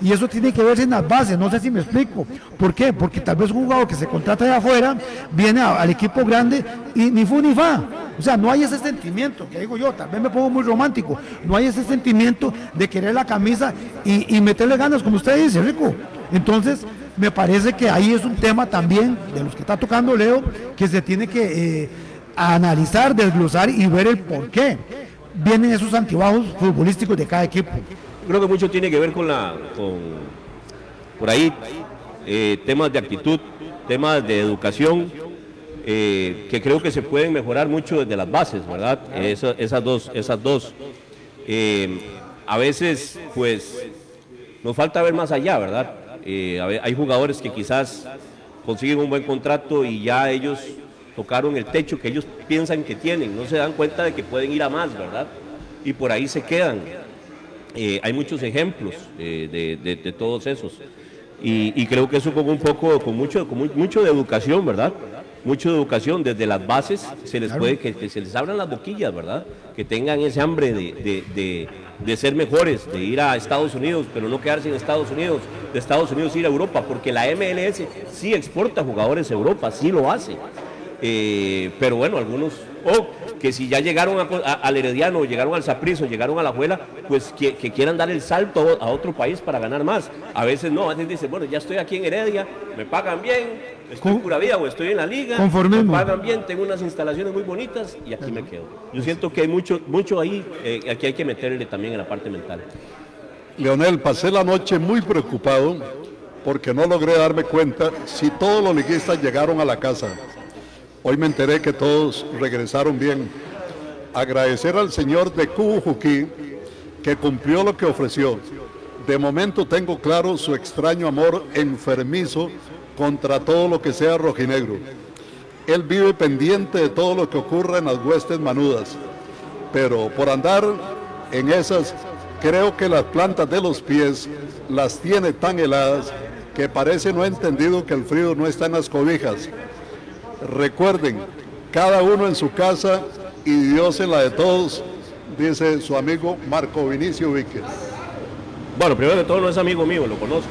Y eso tiene que verse en las bases, no sé si me explico. ¿Por qué? Porque tal vez un jugador que se contrata de afuera viene al equipo grande y ni fu ni fa. O sea, no hay ese sentimiento, que digo yo, tal vez me pongo muy romántico, no hay ese sentimiento de querer la camisa y, meterle ganas, como usted dice, Rico. Entonces, me parece que ahí es un tema también de los que está tocando Leo, que se tiene que eh, analizar, desglosar y ver el por qué vienen esos antibajos futbolísticos de cada equipo creo que mucho tiene que ver con la, con, por ahí, eh, temas de actitud, temas de educación, eh, que creo que se pueden mejorar mucho desde las bases, ¿verdad? esas dos, esas dos. Eh, a veces, pues, nos falta ver más allá, ¿verdad? hay jugadores que quizás consiguen un buen contrato y ya ellos tocaron el techo que ellos piensan que tienen, no se dan cuenta de que pueden ir a más, ¿verdad? Y por ahí se quedan. Eh, hay muchos ejemplos eh, de, todos esos. Y, creo que eso con un poco, con mucho, con mucho de educación, ¿verdad? Mucho de educación, desde las bases se les puede, que, se les abran las boquillas, ¿verdad? Que tengan ese hambre de, de, ser mejores, de ir a Estados Unidos, pero no quedarse en Estados Unidos, de Estados Unidos ir a Europa, porque la MLS sí exporta jugadores a Europa, sí lo hace. Eh, pero bueno, algunos, o que si ya llegaron al Herediano, llegaron al Saprizo, llegaron a la Juela, pues que, quieran dar el salto a otro país para ganar más. A veces no, a veces dicen, bueno, ya estoy aquí en Heredia, me pagan bien, estoy en pura vida o estoy en la liga, me pagan bien, tengo unas instalaciones muy bonitas y aquí me quedo. Yo siento que hay mucho, mucho ahí, eh, aquí hay que meterle también en la parte mental. Leonel, pasé la noche muy preocupado porque no logré darme cuenta si todos los liguistas llegaron a la casa. Hoy me enteré que todos regresaron bien. Agradecer al señor de Cubujuquí que cumplió lo que ofreció. De momento tengo claro su extraño amor enfermizo contra todo lo que sea rojinegro. Él vive pendiente de todo lo que ocurra en las huestes manudas. Pero por andar en esas, creo que las plantas de los pies las tiene tan heladas que parece no ha entendido que el frío no está en las cobijas. Recuerden, cada uno en su casa y Dios en la de todos, dice su amigo Marco Vinicio Víquez. Bueno, primero de todo no es amigo mío, lo conozco.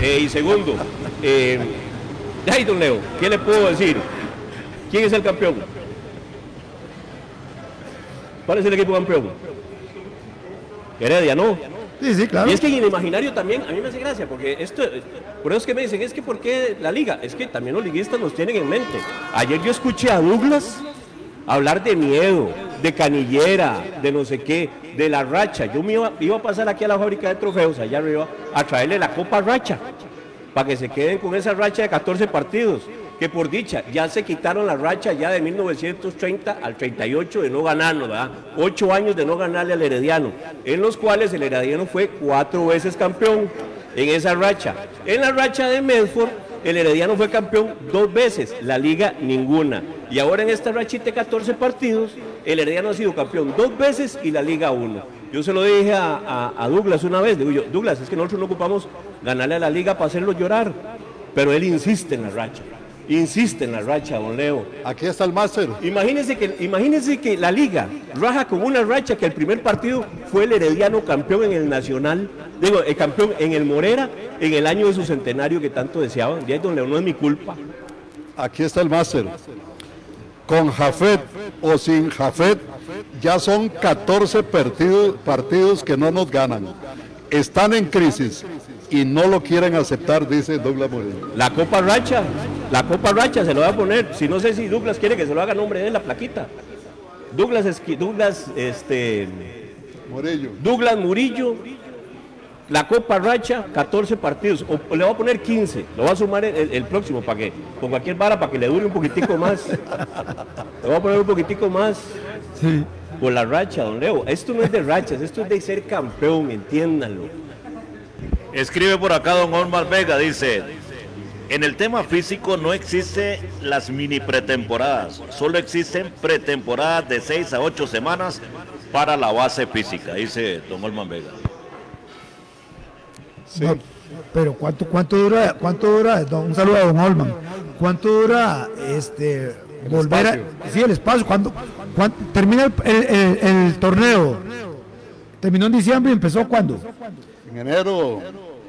Eh, y segundo, eh, ay, don Leo, ¿qué le puedo decir? ¿Quién es el campeón? ¿Cuál es el equipo campeón? Heredia, ¿no? Y es que en el imaginario también, a mí me hace gracia, porque esto, por eso es que me dicen, es que ¿por qué la liga? Es que también los liguistas nos tienen en mente. Ayer yo escuché a Douglas hablar de miedo, de canillera, de no sé qué, de la racha. Yo me iba, iba a pasar aquí a la fábrica de trofeos, allá arriba, a traerle la copa racha, para que se queden con esa racha de 14 partidos que por dicha ya se quitaron la racha ya de 1930 al 38 de no ganarnos, ¿verdad? Ocho años de no ganarle al Herediano, en los cuales el Herediano fue cuatro veces campeón en esa racha. En la racha de Medford, el Herediano fue campeón dos veces, la liga ninguna. Y ahora en esta rachita de 14 partidos, el Herediano ha sido campeón dos veces y la liga uno. Yo se lo dije a, a Douglas una vez, digo yo, Douglas, es que nosotros no ocupamos ganarle a la liga para hacerlo llorar, pero él insiste en la racha. Insiste en la racha, don Leo. Aquí está el máster. Imagínense que, imagínense que la liga raja con una racha que el primer partido fue el Herediano campeón en el Nacional, digo, el campeón en el Morera en el año de su centenario que tanto deseaban. Ya don Leo, no es mi culpa. Aquí está el máster. Con Jafet o sin Jafet, ya son 14 partidos, partidos que no nos ganan. Están en crisis y no lo quieren aceptar, dice Douglas Moreno. La Copa Racha, la Copa Racha se lo va a poner. Si no sé si Douglas quiere que se lo haga nombre de la plaquita. Douglas, Douglas, este, Murillo. Douglas Murillo, la Copa Racha, 14 partidos. O, le va a poner 15. Lo va a sumar el, próximo para que, con cualquier vara, para que le dure un poquitico más. le va a poner un poquitico más. Sí. Por la racha, don Leo. Esto no es de rachas, esto es de ser campeón, entiéndanlo. Escribe por acá don Omar Vega, dice, en el tema físico no existe las mini pretemporadas, solo existen pretemporadas de 6 a 8 semanas para la base física, dice don Olman Vega. Sí. pero ¿cuánto, cuánto dura, cuánto dura, un saludo a don Olman, cuánto dura este volver a, sí, el espacio, cuando, termina el torneo, terminó en diciembre y empezó cuándo? En enero,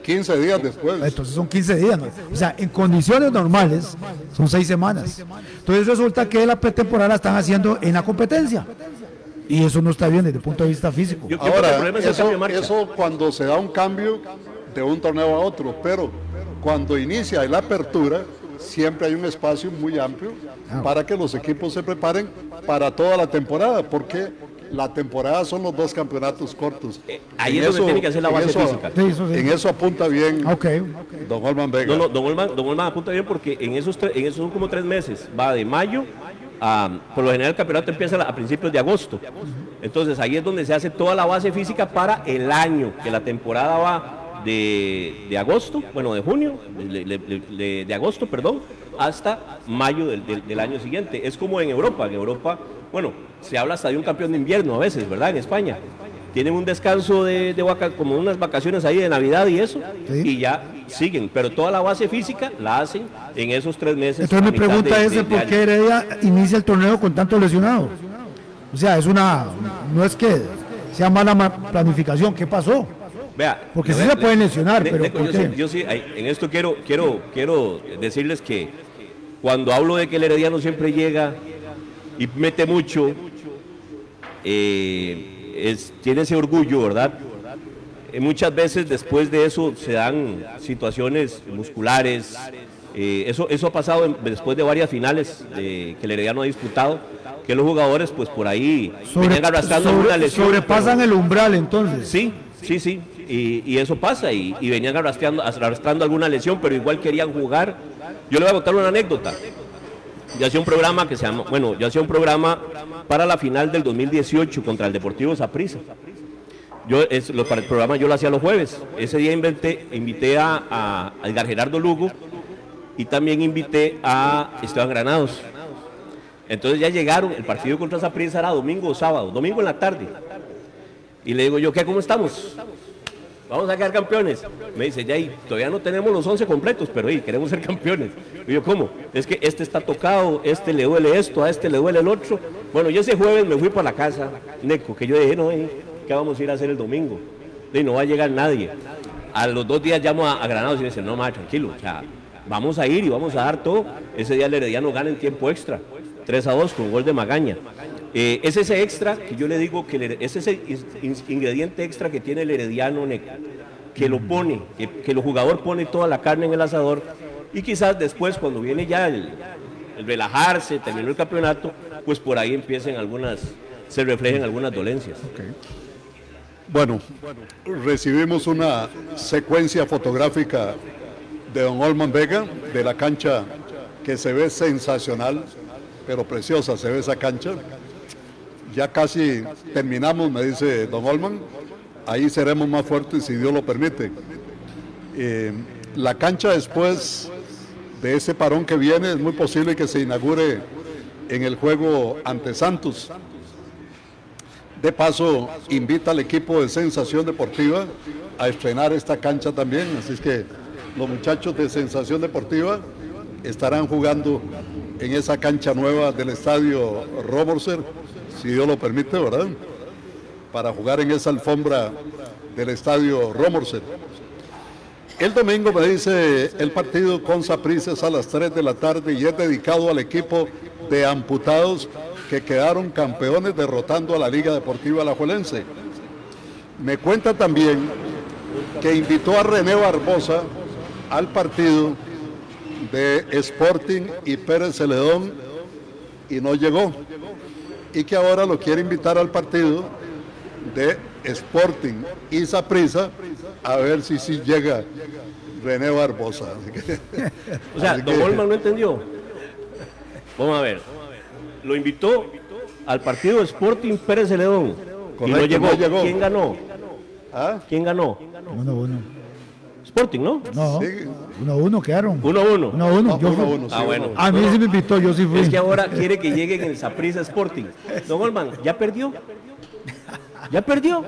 15 días después. Entonces son 15 días. O sea, en condiciones normales son 6 semanas. Entonces resulta que la pretemporada la están haciendo en la competencia. Y eso no está bien desde el punto de vista físico. Ahora, eso, eso cuando se da un cambio de un torneo a otro, pero cuando inicia la apertura, siempre hay un espacio muy amplio ah. para que los equipos se preparen para toda la temporada, porque la temporada son los dos campeonatos cortos. Eh, ahí es donde tiene que hacer la base física. En eso apunta bien don Olman Vega. No, don Olman, apunta bien porque en esos, en esos son como tres meses. Va de mayo a, por lo general el campeonato empieza a principios de agosto. Entonces ahí es donde se hace toda la base física para el año, que la temporada va de, agosto, bueno, de junio, de, agosto, perdón, hasta mayo del, del año siguiente. Es como en Europa, en Europa bueno, se habla hasta de un campeón de invierno a veces, ¿verdad? En España. Tienen un descanso de, de como unas vacaciones ahí de Navidad y eso, y ya siguen. Pero toda la base física la hacen en esos tres meses. Entonces mi pregunta es por qué Heredia inicia el torneo con tantos lesionados. O sea, es una, no es que sea mala planificación, ¿qué pasó? Vea, porque sí se pueden lesionar, pero yo, sí, en esto quiero, quiero, quiero decirles que cuando hablo de que el Herediano siempre llega y mete mucho, eh, tiene ese orgullo, ¿verdad? Eh, muchas veces después de eso se dan situaciones musculares. Eh, eso, eso ha pasado después de varias finales que el Herediano ha disputado, que los jugadores pues por ahí venían arrastrando una lesión. Sobrepasan el umbral entonces. Sí, sí, sí. Y, eso pasa y, venían arrastrando, arrastrando alguna lesión, pero igual querían jugar. Yo le voy a contar una anécdota yo hacía un programa que se llama, bueno, yo hacía un programa para la final del 2018 contra el Deportivo Saprissa. Yo, es, para el programa yo lo hacía los jueves. Ese día inventé, invité a, a, Edgar Gerardo Lugo y también invité a Esteban Granados. Entonces ya llegaron, el partido contra Saprissa era domingo o sábado, domingo en la tarde. Y le digo yo, ¿qué? ¿Cómo estamos? Vamos a quedar campeones. Me dice, ya, todavía no tenemos los 11 completos, pero ahí queremos ser campeones. Y yo, ¿cómo? Es que este está tocado, este le duele esto, a este le duele el otro. Bueno, yo ese jueves me fui para la casa, Neco, que yo dije, no, ¿qué vamos a ir a hacer el domingo? Y no va a llegar nadie. A los dos días llamo a, Granados y me dicen, no, más tranquilo, o sea, vamos a ir y vamos a dar todo. Ese día el Herediano gana en tiempo extra, 3 a 2 con gol de Magaña. Eh, es ese extra que yo le digo que es ese ingrediente extra que tiene el herediano que lo pone, que, el jugador pone toda la carne en el asador y quizás después cuando viene ya el, relajarse, terminó el campeonato, pues por ahí empiecen algunas, se reflejen algunas dolencias. Bueno, recibimos una secuencia fotográfica de Don Olman Vega de la cancha que se ve sensacional, pero preciosa se ve esa cancha ya casi terminamos, me dice don Olman, ahí seremos más fuertes si Dios lo permite. Eh, la cancha después de ese parón que viene es muy posible que se inaugure en el juego ante Santos. De paso, invita al equipo de Sensación Deportiva a estrenar esta cancha también, así es que los muchachos de Sensación Deportiva estarán jugando en esa cancha nueva del estadio Roborser, si Dios lo permite, ¿verdad? Para jugar en esa alfombra del estadio Romorset. El domingo me dice el partido con Saprices a las 3 de la tarde y es dedicado al equipo de amputados que quedaron campeones derrotando a la Liga Deportiva Alajuelense. Me cuenta también que invitó a René Barbosa al partido de Sporting y Pérez Celedón y no llegó. Y que ahora lo quiere invitar al partido de Sporting y Saprisa a ver si sí llega René Barbosa. o sea, Don Olman no entendió. Vamos a ver. Lo invitó al partido Sporting Pérez Celedón. y no llegó. ¿Quién ganó? ¿Ah? ¿Quién ganó? Uno, uno. Sporting, ¿no? No. Uno, uno quedaron. Uno, uno. Uno, uno. Yo uno, uno ah, bueno. A mí sí me invitó, yo sí fui. Es que ahora quiere que llegue en el Saprissa Sporting. Don Olman, ¿ya perdió? ¿Ya perdió?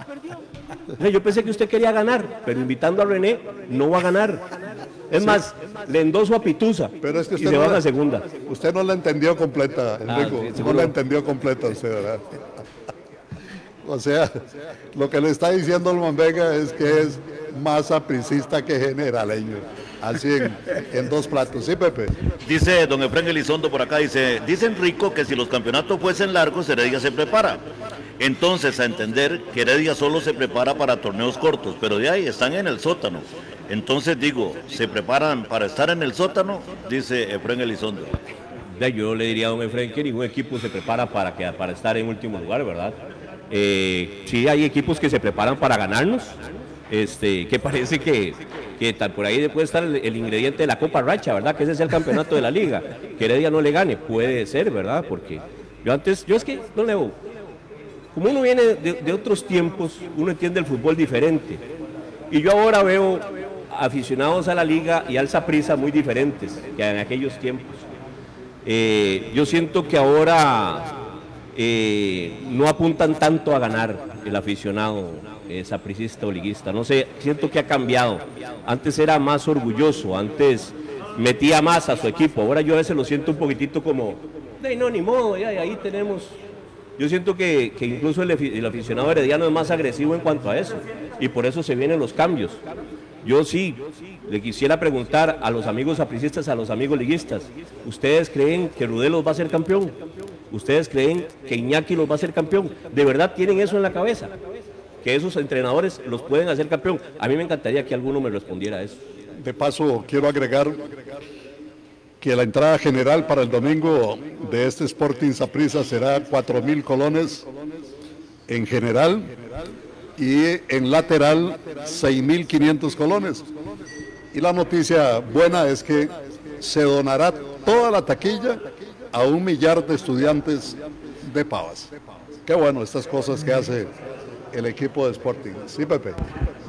Yo pensé que usted quería ganar, pero invitando a René no va a ganar. Es más, le endoso a Pitusa pero es que usted y se va a la segunda. Usted no la entendió completa, ah, Enrico. no la entendió completa usted, ¿verdad? O sea, lo que le está diciendo el Vega es que es más apricista que generaleño. Así en, en, dos platos. Sí, Pepe. Dice don Efraín Elizondo por acá, dice, dice Enrico que si los campeonatos fuesen largos, Heredia se prepara. Entonces, a entender que Heredia solo se prepara para torneos cortos, pero de ahí están en el sótano. Entonces digo, ¿se preparan para estar en el sótano? Dice Efraín Elizondo. Yo le diría a don Efraín que ningún equipo se prepara para, que, para estar en último lugar, ¿verdad? Eh, sí hay equipos que se preparan para ganarnos, este, que parece que, que tal por ahí puede estar el, ingrediente de la Copa Racha, ¿verdad? Que ese es el campeonato de la liga. Que Heredia no le gane, puede ser, ¿verdad? Porque yo antes, yo es que, no Leo, como uno viene de, otros tiempos, uno entiende el fútbol diferente. Y yo ahora veo aficionados a la liga y al prisa muy diferentes que en aquellos tiempos. Eh, yo siento que ahora eh, no apuntan tanto a ganar el aficionado sapricista o liguista. No sé, siento que ha cambiado. Antes era más orgulloso, antes metía más a su equipo. Ahora yo a veces lo siento un poquitito como, no, ni modo, ya, ahí tenemos yo siento que, incluso el, aficionado herediano es más agresivo en cuanto a eso y por eso se vienen los cambios. Yo sí le quisiera preguntar a los amigos apricistas, a los amigos liguistas, ¿ustedes creen que Rudelos va a ser campeón? ¿Ustedes creen que Iñaki los va a ser campeón? ¿De verdad tienen eso en la cabeza? Que esos entrenadores los pueden hacer campeón. A mí me encantaría que alguno me respondiera a eso. De paso, quiero agregar que la entrada general para el domingo de este Sporting Saprissa será 4 mil colones en general y en lateral 6.500 colones. Y la noticia buena es que se donará toda la taquilla a un millar de estudiantes de Pavas. Qué bueno estas cosas que hace el equipo de Sporting. Sí, Pepe.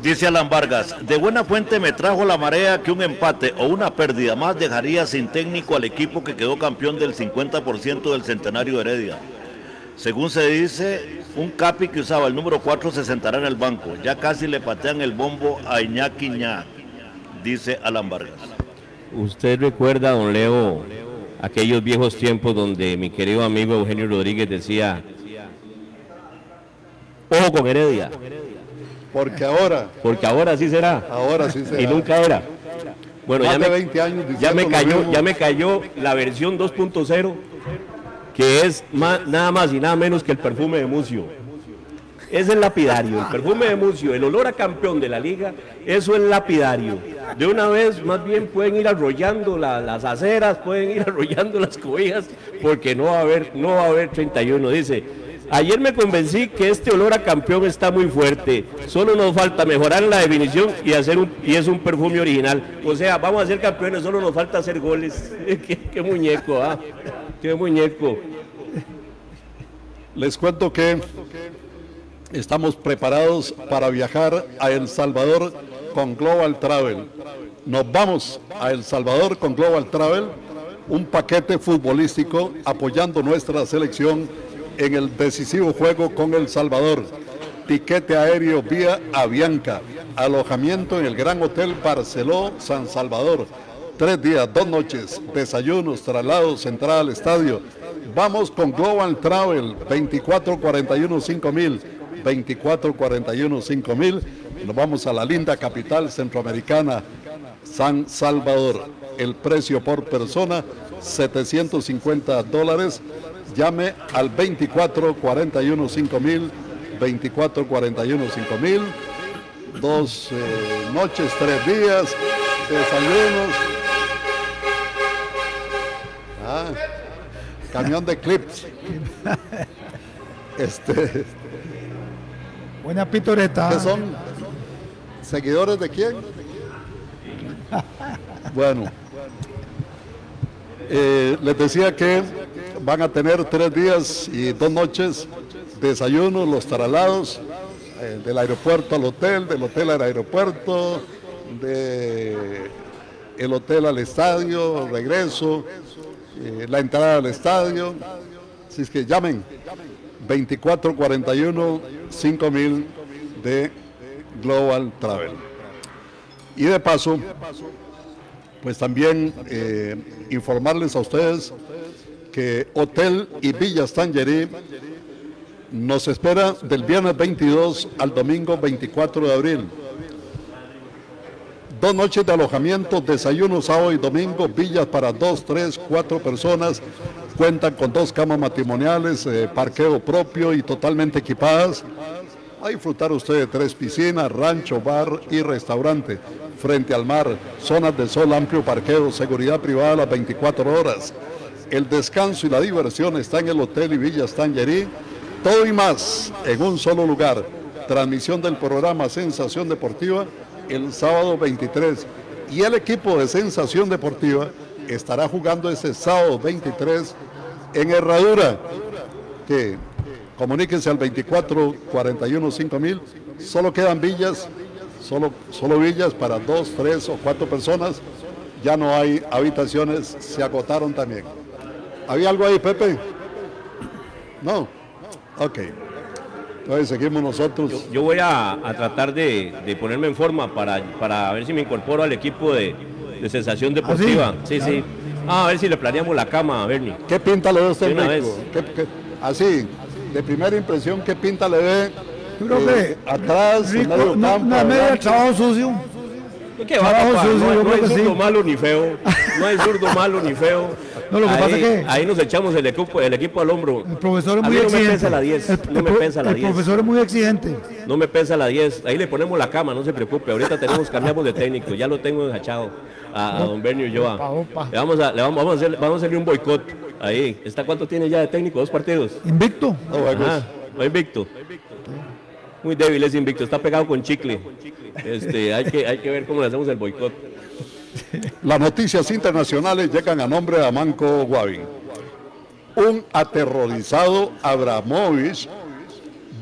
Dice Alan Vargas, de buena fuente me trajo la marea que un empate o una pérdida más dejaría sin técnico al equipo que quedó campeón del 50% del centenario Heredia. Según se dice, un capi que usaba el número 4 se sentará en el banco. Ya casi le patean el bombo a Iñaki Ña, dice Alan Vargas. ¿Usted recuerda, don Leo, aquellos viejos tiempos donde mi querido amigo Eugenio Rodríguez decía, Ojo con Heredia. Porque ahora. Porque ahora sí será. Ahora sí será. Y nunca era. Bueno, ya me, 20 años ya me cayó, ya me cayó la versión 2.0, que es nada más y nada menos que el perfume de Mucio. Es el lapidario, el perfume de Mucio, el olor a campeón de la liga, eso es lapidario. De una vez, más bien pueden ir arrollando las aceras, pueden ir arrollando las cobijas, porque no va a haber, no va a haber 31. Dice, Ayer me convencí que este olor a campeón está muy fuerte. Solo nos falta mejorar la definición y hacer un y es un perfume original. O sea, vamos a ser campeones, solo nos falta hacer goles. qué, muñeco, ¿ah? Qué muñeco. Les cuento que estamos preparados para viajar a El Salvador con Global Travel. Nos vamos a El Salvador con Global Travel, un paquete futbolístico apoyando nuestra selección en el decisivo juego con El Salvador. Tiquete aéreo vía Avianca. Alojamiento en el Gran Hotel Barceló San Salvador. tres días, dos noches, desayunos, traslados, central, estadio. Vamos con Global Travel, 2441 5000, 2441 5000. Nos vamos a la linda capital centroamericana, San Salvador. El precio por persona, 750 dólares. Llame al 2441 5000, 2441 5000. Dos eh, noches, tres días, desayunos. Ah, camión de clips. Este, Buena pitoreta. ¿Qué son? ¿Seguidores de quién? Bueno, eh, les decía que van a tener tres días y dos noches desayunos, los traslados eh, del aeropuerto al hotel, del hotel al aeropuerto, de el hotel al estadio, regreso, eh, la entrada al estadio. Así es que llamen 2441 5000 de Global Travel. Y de paso, pues también eh, informarles a ustedes que Hotel y Villas Tangerí nos espera del viernes 22 al domingo 24 de abril. Dos noches de alojamiento, desayuno sábado y domingo, villas para dos, tres, cuatro personas. Cuentan con dos camas matrimoniales, eh, parqueo propio y totalmente equipadas. A disfrutar usted de tres piscinas, rancho, bar y restaurante. Frente al mar, zonas de sol, amplio parqueo, seguridad privada a las 24 horas. El descanso y la diversión está en el Hotel y Villas Tangerí. Todo y más en un solo lugar. Transmisión del programa Sensación Deportiva el sábado 23. Y el equipo de Sensación Deportiva estará jugando ese sábado 23 en Herradura. Que comuníquense al 24 41 5000. Solo quedan villas, solo, solo villas para dos, tres o cuatro personas. Ya no hay habitaciones, se agotaron también. ¿Había algo ahí, Pepe? No. Ok. Entonces seguimos nosotros. Yo, yo voy a, a tratar de, de ponerme en forma para, para ver si me incorporo al equipo de, de Sensación Deportiva. sí, sí. Ah, a ver si le planeamos la cama a Bernie. ¿Qué pinta le ve usted, De una México? vez. ¿Qué- qué- así, de primera impresión, ¿qué pinta le ve? Yo creo eh, que atrás, Rico, una, campo, una media trabajo sucio. ¿Qué va, Trabajo papá? sucio, No, yo no creo hay que zurdo sí. malo ni feo. No hay zurdo malo ni feo. No, lo que ahí, pasa es que- ahí nos echamos el equipo, el equipo al hombro. El profesor es A muy mí no me exigente. pesa la 10. El, No me pesa la el 10. profesor es muy exigente. No me pesa la 10. Ahí le ponemos la cama, no se preocupe. Ahorita tenemos, cambiamos de técnico. Ya lo tengo enjachado a, a don Bernio opa. Le vamos a, le vamos, vamos a hacer, vamos a hacerle un boicot. Ahí. ¿Está cuánto tiene ya de técnico? ¿Dos partidos? Invicto. No, invicto. Muy débil ese invicto, está pegado con chicle. Este, hay, que, hay que ver cómo le hacemos el boicot. Las noticias internacionales llegan a nombre de Amanco Guavin. Un aterrorizado Abramovich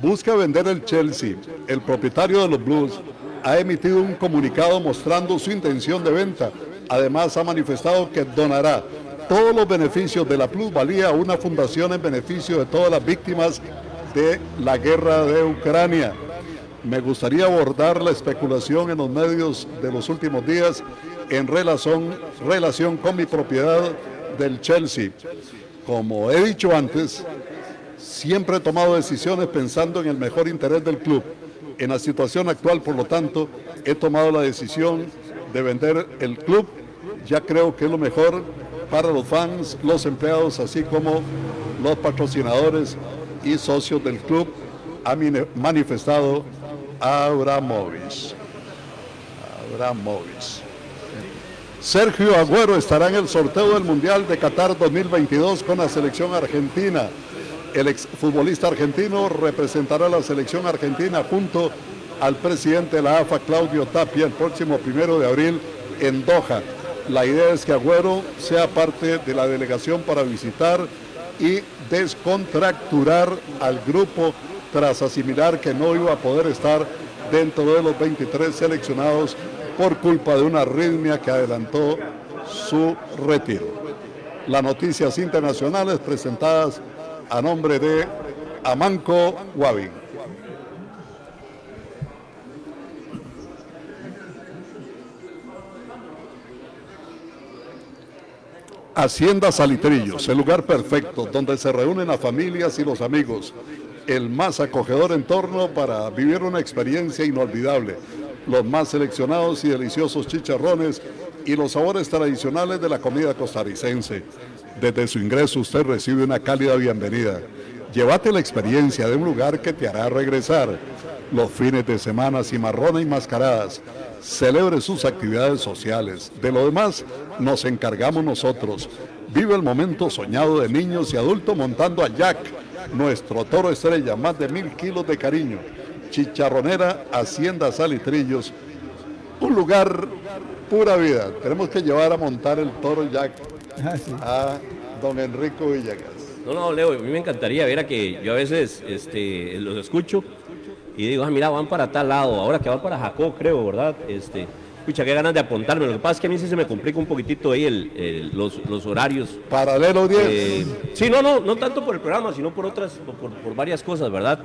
busca vender el Chelsea. El propietario de los Blues ha emitido un comunicado mostrando su intención de venta. Además ha manifestado que donará todos los beneficios de la plusvalía a una fundación en beneficio de todas las víctimas de la guerra de Ucrania. Me gustaría abordar la especulación en los medios de los últimos días en relación, relación con mi propiedad del Chelsea. Como he dicho antes, siempre he tomado decisiones pensando en el mejor interés del club. En la situación actual, por lo tanto, he tomado la decisión de vender el club. Ya creo que es lo mejor para los fans, los empleados, así como los patrocinadores y socios del club, ha manifestado Abramovich. Abramovich. Sergio Agüero estará en el sorteo del Mundial de Qatar 2022 con la selección argentina. El exfutbolista argentino representará a la selección argentina junto al presidente de la AFA, Claudio Tapia, el próximo primero de abril en Doha. La idea es que Agüero sea parte de la delegación para visitar y descontracturar al grupo tras asimilar que no iba a poder estar dentro de los 23 seleccionados por culpa de una arritmia que adelantó su retiro. Las noticias internacionales presentadas a nombre de Amanco Guavin. Hacienda Salitrillos, el lugar perfecto donde se reúnen las familias y los amigos. El más acogedor entorno para vivir una experiencia inolvidable. Los más seleccionados y deliciosos chicharrones y los sabores tradicionales de la comida costarricense. Desde su ingreso usted recibe una cálida bienvenida. Llévate la experiencia de un lugar que te hará regresar. Los fines de semana, cimarrones y mascaradas. Celebre sus actividades sociales. De lo demás, nos encargamos nosotros. Vive el momento soñado de niños y adultos montando a Jack, nuestro toro estrella, más de mil kilos de cariño. Chicharronera, Hacienda Salitrillos. Un lugar pura vida. Tenemos que llevar a montar el toro Jack Ah, a don Enrico Villegas. No, no, Leo, a mí me encantaría, ver que yo a veces este, los escucho y digo, ah, mira, van para tal lado, ahora que van para Jacob, creo, ¿verdad? Este, escucha, qué ganas de apuntarme. Lo que pasa es que a mí sí se me complica un poquitito ahí el, el- los, los horarios. Paralelo 10. Eh, sí, no, no, no tanto por el programa, sino por otras, por- por varias cosas, ¿verdad?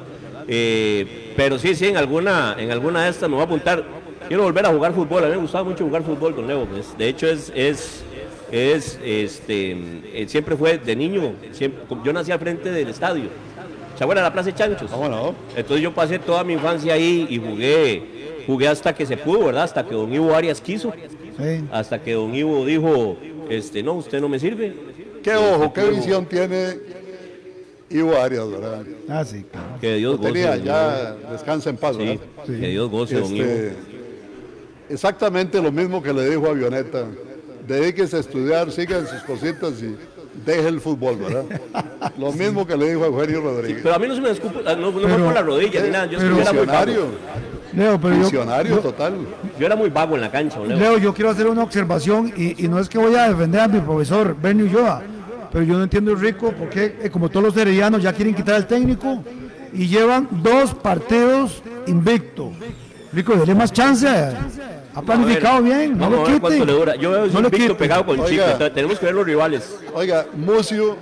Eh, pero sí, sí, en alguna, en alguna de estas me voy a apuntar. Quiero volver a jugar fútbol, a mí me gustaba mucho jugar fútbol con Leo. pues. De hecho, es, es, es, este, eh, siempre fue de niño, siempre, yo nací al frente del estadio. ¿Se acuerdan de la Plaza de Chanchos? Entonces yo pasé toda mi infancia ahí y jugué, jugué hasta que se pudo, ¿verdad? Hasta que don Ivo Arias quiso, sí. hasta que don Ivo dijo, este, no, usted no me sirve. Qué ojo, qué visión tiene Ivo Arias, ¿verdad? Ah, sí, claro. Que Dios goce. tenía, ya descansa en paz, Sí, ¿verdad? Sí. que Dios goce, don Ivo. Este, exactamente lo mismo que le dijo a Avioneta. Dedíquese a estudiar, siga en sus cositas y deje el fútbol, ¿verdad? Lo mismo que le dijo a Eugenio Rodríguez. Pero a mí no se me escupa, no, no fue Pero- por la rodilla ni nada. Yo, pero- era muy. Visionario, Leo, pero yo, visionario yo- total. Yo era muy vago en la cancha, Leo. Leo, yo quiero hacer una observación y, y no es que voy a defender a mi profesor Bernie Ulloa, pero yo no entiendo Rico porque eh, como todos los heredianos ya quieren quitar al técnico y llevan dos partidos invicto. Rico, dele más chance. Ha planificado ver, bien, no lo quite. le dura. Yo veo No quite. pegado con Oiga. Chico, entonces tenemos que ver los rivales. Oiga, Mucio,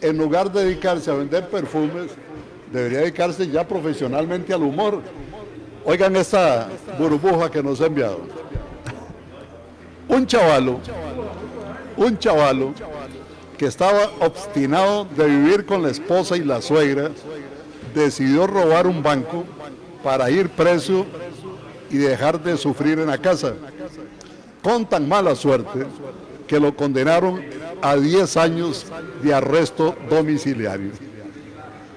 en lugar de dedicarse a vender perfumes, debería dedicarse ya profesionalmente al humor. Oigan esta burbuja que nos ha enviado. Un chavalo, un chavalo que estaba obstinado de vivir con la esposa y la suegra, decidió robar un banco para ir preso y dejar de sufrir en la casa con tan mala suerte que lo condenaron a 10 años de arresto domiciliario.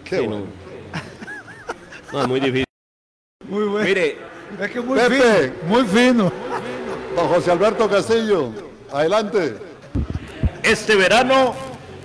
Qué Sí, bueno. No, muy difícil. Muy bueno. Mire, es que muy Pepe. fino, muy fino. Don José Alberto Castillo, adelante. Este verano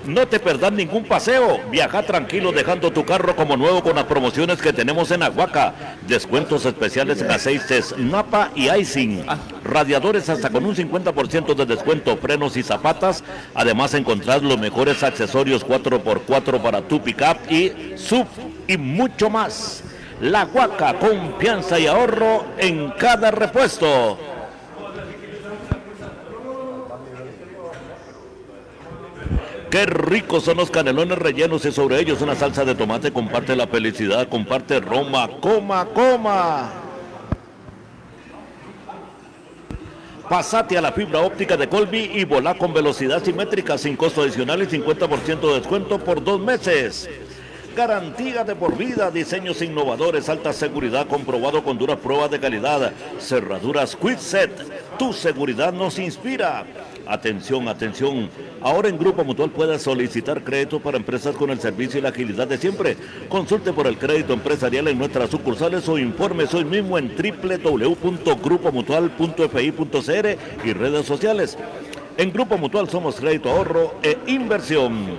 no te perdás ningún paseo. Viaja tranquilo dejando tu carro como nuevo con las promociones que tenemos en Aguaca. Descuentos especiales en aceites Napa y Icing. Radiadores hasta con un 50% de descuento, frenos y zapatas. Además encontrás los mejores accesorios 4x4 para tu pickup y sub y mucho más. La Aguaca, confianza y ahorro en cada repuesto. Qué ricos son los canelones rellenos y sobre ellos una salsa de tomate. Comparte la felicidad, comparte Roma. Coma, coma. Pasate a la fibra óptica de Colby y volá con velocidad simétrica sin costo adicional y 50% de descuento por dos meses. Garantía de por vida, diseños innovadores, alta seguridad comprobado con duras pruebas de calidad. Cerraduras Quidset, tu seguridad nos inspira. Atención, atención. Ahora en Grupo Mutual puedes solicitar crédito para empresas con el servicio y la agilidad de siempre. Consulte por el crédito empresarial en nuestras sucursales o informes hoy mismo en www.grupomutual.fi.cr y redes sociales. En Grupo Mutual somos crédito, ahorro e inversión.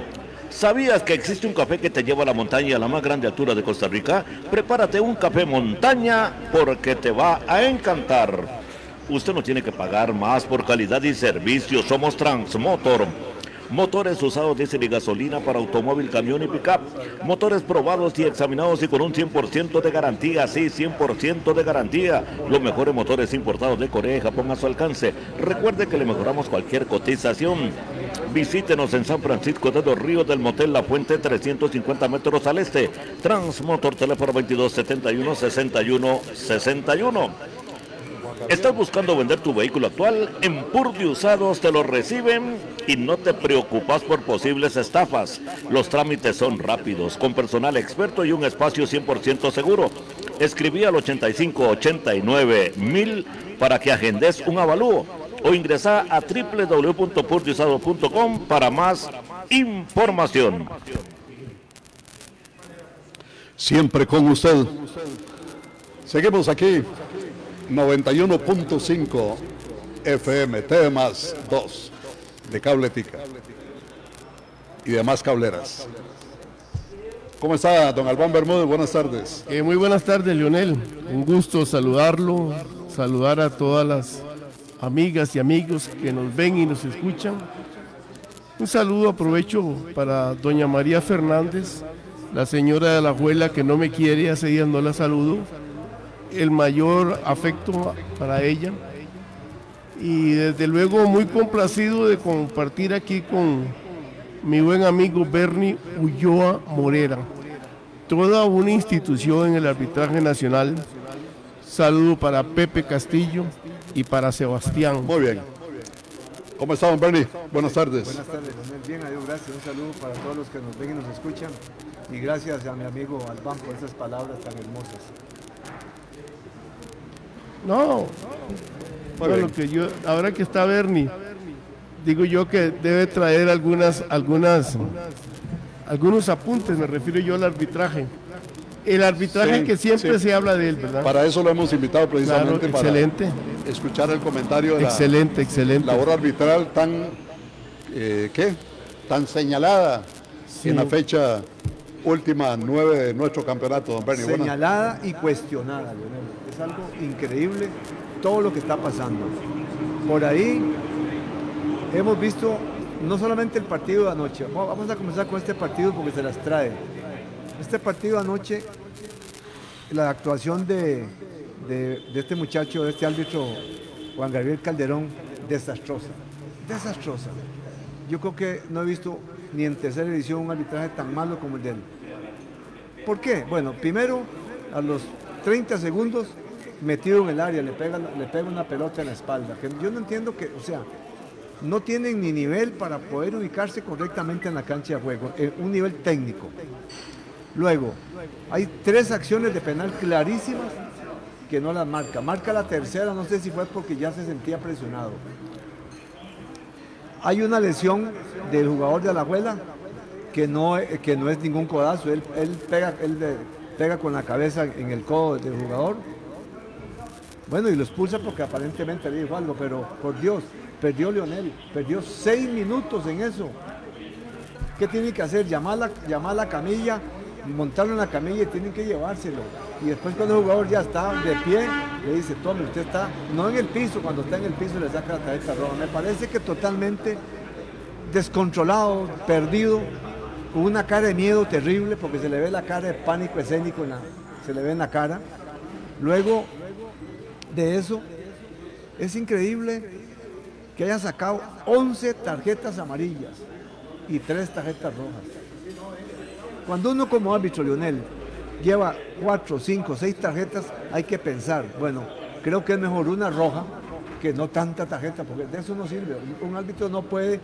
¿Sabías que existe un café que te lleva a la montaña a la más grande altura de Costa Rica? Prepárate un café montaña porque te va a encantar. Usted no tiene que pagar más por calidad y servicio. Somos Transmotor. Motores usados diésel y gasolina para automóvil, camión y pickup. Motores probados y examinados y con un 100% de garantía. Sí, 100% de garantía. Los mejores motores importados de Corea y Japón a su alcance. Recuerde que le mejoramos cualquier cotización. Visítenos en San Francisco de los Ríos del Motel La Fuente, 350 metros al este. Transmotor, teléfono 2271 61 61. ¿Estás buscando vender tu vehículo actual? En Purdy Usados te lo reciben y no te preocupas por posibles estafas. Los trámites son rápidos, con personal experto y un espacio 100% seguro. Escribí al 8589 mil para que agendes un avalúo o ingresa a www.purdyusado.com para más información. Siempre con usted. Seguimos aquí, 91.5 FM, temas 2 de Cabletica y demás cableras. ¿Cómo está, don Albán Bermúdez? Buenas tardes. Eh, muy buenas tardes, Leonel. Un gusto saludarlo, saludar a todas las amigas y amigos que nos ven y nos escuchan. Un saludo, aprovecho para doña María Fernández, la señora de la abuela que no me quiere, hace días no la saludo. El mayor afecto para ella. Y desde luego muy complacido de compartir aquí con mi buen amigo Bernie Ulloa Morera, toda una institución en el arbitraje nacional. Saludo para Pepe Castillo y para Sebastián. Muy bien. ¿Cómo está, don Bernie? Buenas tardes. Buenas tardes. Bien, adiós, gracias. Un saludo para todos los que nos ven y nos escuchan. Y gracias a mi amigo Albán por esas palabras tan hermosas. No, bueno, lo que yo, ahora que está Bernie, digo yo que debe traer algunas, algunas, algunos apuntes, me refiero yo al arbitraje. El arbitraje Sí, que siempre sí. se habla de él, ¿verdad? Para eso lo hemos invitado Claro, precisamente excelente, para escuchar el comentario de la excelente, excelente. labor arbitral tan, eh, ¿qué? Tan señalada Sí. en la fecha última nueve de nuestro campeonato, don Bernie. Señalada y cuestionada, Leonel. Es algo increíble todo lo que está pasando. Por ahí hemos visto no solamente el partido de anoche, Vamos- a comenzar con este partido porque se las trae. Este partido de anoche, la actuación de- de este muchacho, de este árbitro Juan Gabriel Calderón, desastrosa. Desastrosa. Yo creo que no he visto ni en tercera edición un arbitraje tan malo como el de él. ¿Por qué? Bueno, primero, a los 30 segundos, metido en el área, le pega, le pega una pelota en la espalda. Que yo no entiendo que, o sea, no tienen ni nivel para poder ubicarse correctamente en la cancha de juego, un nivel técnico. Luego, hay tres acciones de penal clarísimas que no las marca. Marca la tercera, no sé si fue porque ya se sentía presionado. Hay una lesión del jugador de Alajuela que no, que no es ningún codazo, él, él pega, él pega con la cabeza en el codo del jugador. Bueno, y lo expulsa porque aparentemente le dijo algo, pero por Dios, perdió Leonel, perdió seis minutos en eso. ¿Qué tiene que hacer? Llamar la, llamar la camilla, montarlo en la camilla y tienen que llevárselo. Y después cuando el jugador ya está de pie, le dice, tome, usted está, no en el piso, cuando está en el piso le saca la tarjeta roja. Me parece que totalmente descontrolado, perdido, con una cara de miedo terrible, porque se le ve la cara de pánico escénico, se le ve en la cara. Luego de eso, es increíble que haya sacado 11 tarjetas amarillas y 3 tarjetas rojas. Cuando uno como árbitro, Lionel, lleva 4, 5, 6 tarjetas, hay que pensar, bueno, creo que es mejor una roja que no tanta tarjeta, porque de eso no sirve. Un árbitro no puede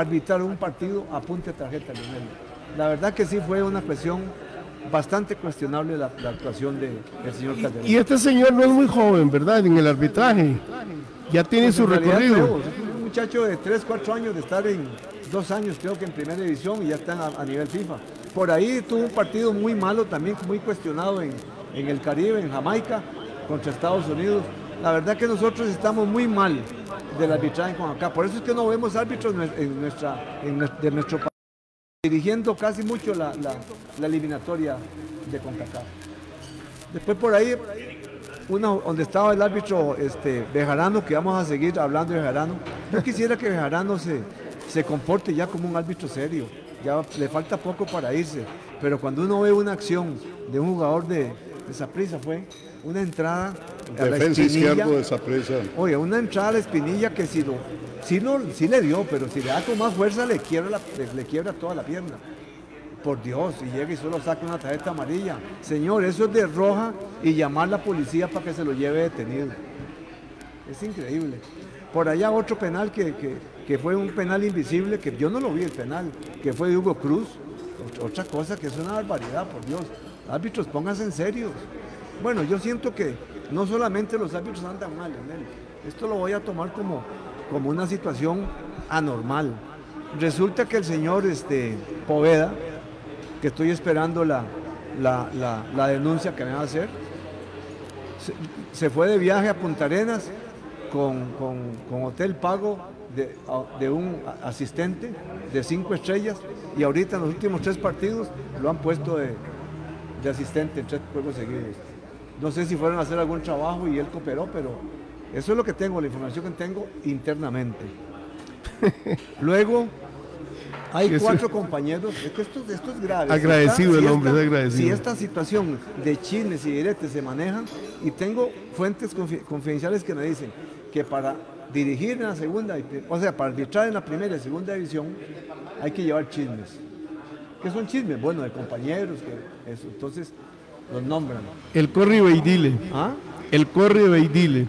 arbitrar un partido a punta de tarjeta, Lionel. La verdad que sí fue una cuestión bastante cuestionable la, la actuación del señor Calderón. Y este señor no es muy joven, ¿verdad? En el arbitraje. Ya tiene Pues su recorrido. es un muchacho de 3, 4 años de estar en dos años, creo que en primera división y ya está a, a nivel FIFA. Por ahí tuvo un partido muy malo, también muy cuestionado en, en el Caribe, en Jamaica, contra Estados Unidos. La verdad que nosotros estamos muy mal del arbitraje con acá. Por eso es que no vemos árbitros en nue- en nuestra, en nue- de nuestro país dirigiendo casi mucho la, la- la eliminatoria de CONCACAF. Después por ahí, una donde estaba el árbitro este, Bejarano, que vamos a seguir hablando de Bejarano. Yo quisiera que Bejarano se, se comporte ya como un árbitro serio. Ya le falta poco para irse. Pero cuando uno ve una acción de un jugador de, de Saprissa fue una entrada a la Defensa izquierdo de esa presa. Oye, una entrada a la espinilla que si lo, sí, lo, sí le dio, pero si le da con más fuerza le quiebra, la- le, le quiebra toda la pierna. Por Dios, y llega y solo saca una tarjeta amarilla. Señor, eso es de roja y llamar a la policía para que se lo lleve detenido. Es increíble. Por allá otro penal que, que- que fue un penal invisible, que yo no lo vi el penal, que fue de Hugo Cruz. Ot- Otra cosa que es una barbaridad, por Dios. Árbitros, pónganse en serio. Bueno, yo siento que no solamente los árbitros andan mal, Leonel. Esto lo voy a tomar como, como una situación anormal. Resulta que el señor este, Poveda, que estoy esperando la, la- la- denuncia que me va a hacer, se, fue de viaje a Punta Arenas con, con- con hotel pago de, de un asistente de cinco estrellas y ahorita en los últimos tres partidos lo han puesto de, de asistente en tres juegos seguidos. No sé si fueron a hacer algún trabajo y él cooperó, pero eso es lo que tengo, la información que tengo internamente. Luego, hay cuatro compañeros, es que esto, esto es grave. Si Agradecido esta- el si hombre, esta- es agradecido. Si esta situación de chismes y diretes se manejan, y tengo fuentes confi- confidenciales que me dicen que para dirigir en la segunda, o sea, para arbitrar en la primera y segunda división, hay que llevar chismes. ¿Qué son chismes? Bueno, de compañeros, que eso. Entonces, los nombran. El corre y veidile. ¿Ah? El corre y veidile.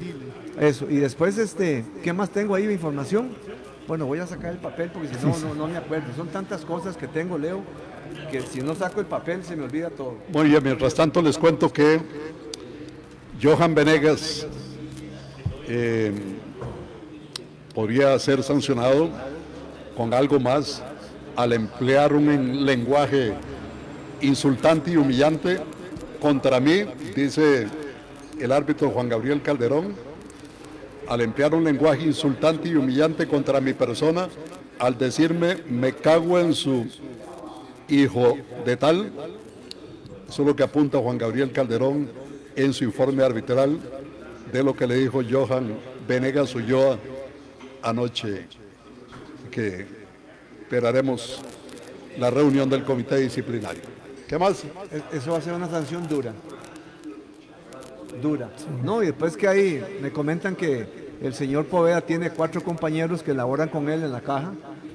Eso, y después, este, ¿qué más tengo ahí de información? Bueno, voy a sacar el papel porque si no, no, no me acuerdo. Son tantas cosas que tengo, Leo, que si no saco el papel se me olvida todo. Muy bien, mientras tanto les cuento que Johan Venegas eh, podría ser sancionado con algo más al emplear un en- lenguaje insultante y humillante contra mí, dice el árbitro Juan Gabriel Calderón, al emplear un lenguaje insultante y humillante contra mi persona, al decirme me cago en su hijo de tal, eso es lo que apunta Juan Gabriel Calderón en su informe arbitral de lo que le dijo Johan Venegas Ulloa anoche, que esperaremos la reunión del comité disciplinario. ¿Qué más? Es- Eso va a ser una sanción dura. Dura. No, y después que ahí me comentan que el señor Poveda tiene cuatro compañeros que laboran con él en la caja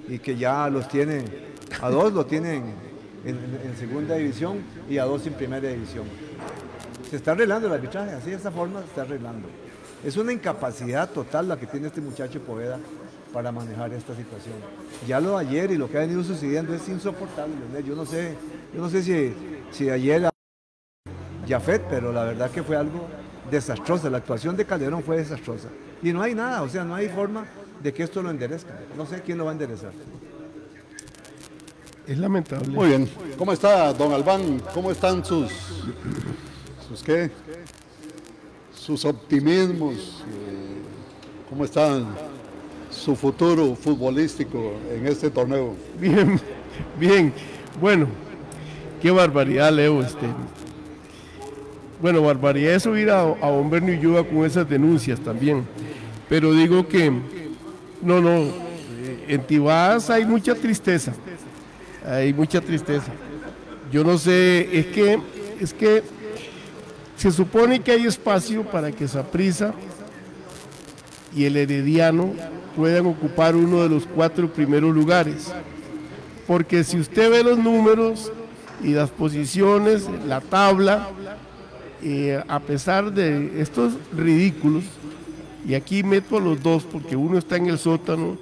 y que ya los tiene, a dos lo tienen en, en- en segunda división y a dos en primera división. Se está arreglando el arbitraje, así de esta forma se está arreglando. Es una incapacidad total la que tiene este muchacho Poveda para manejar esta situación. Ya lo de ayer y lo que ha venido sucediendo es insoportable. Leonel. Yo no sé, yo no sé si, si ayer Jafet, pero la verdad que fue algo desastroso. La actuación de Calderón fue desastrosa. Y no hay nada, o sea, no hay forma de que esto lo enderezca. No sé quién lo va a enderezar. Es lamentable. Muy bien. ¿Cómo está, don Albán? ¿Cómo están sus, sus qué? Sus optimismos. eh, ¿Cómo está su futuro futbolístico en este torneo? Bien, bien. Bueno, qué barbaridad, Leo. Este. Bueno, barbaridad es subir a, a y Yuba con esas denuncias también. Pero digo que, no, no, eh, en Tibás hay mucha tristeza. Hay mucha tristeza. Yo no sé, es que, es que se supone que hay espacio para que Saprisa y el Herediano puedan ocupar uno de los cuatro primeros lugares. Porque si usted ve los números y las posiciones, la tabla, eh, a pesar de estos ridículos, y aquí meto a los dos porque uno está en el sótano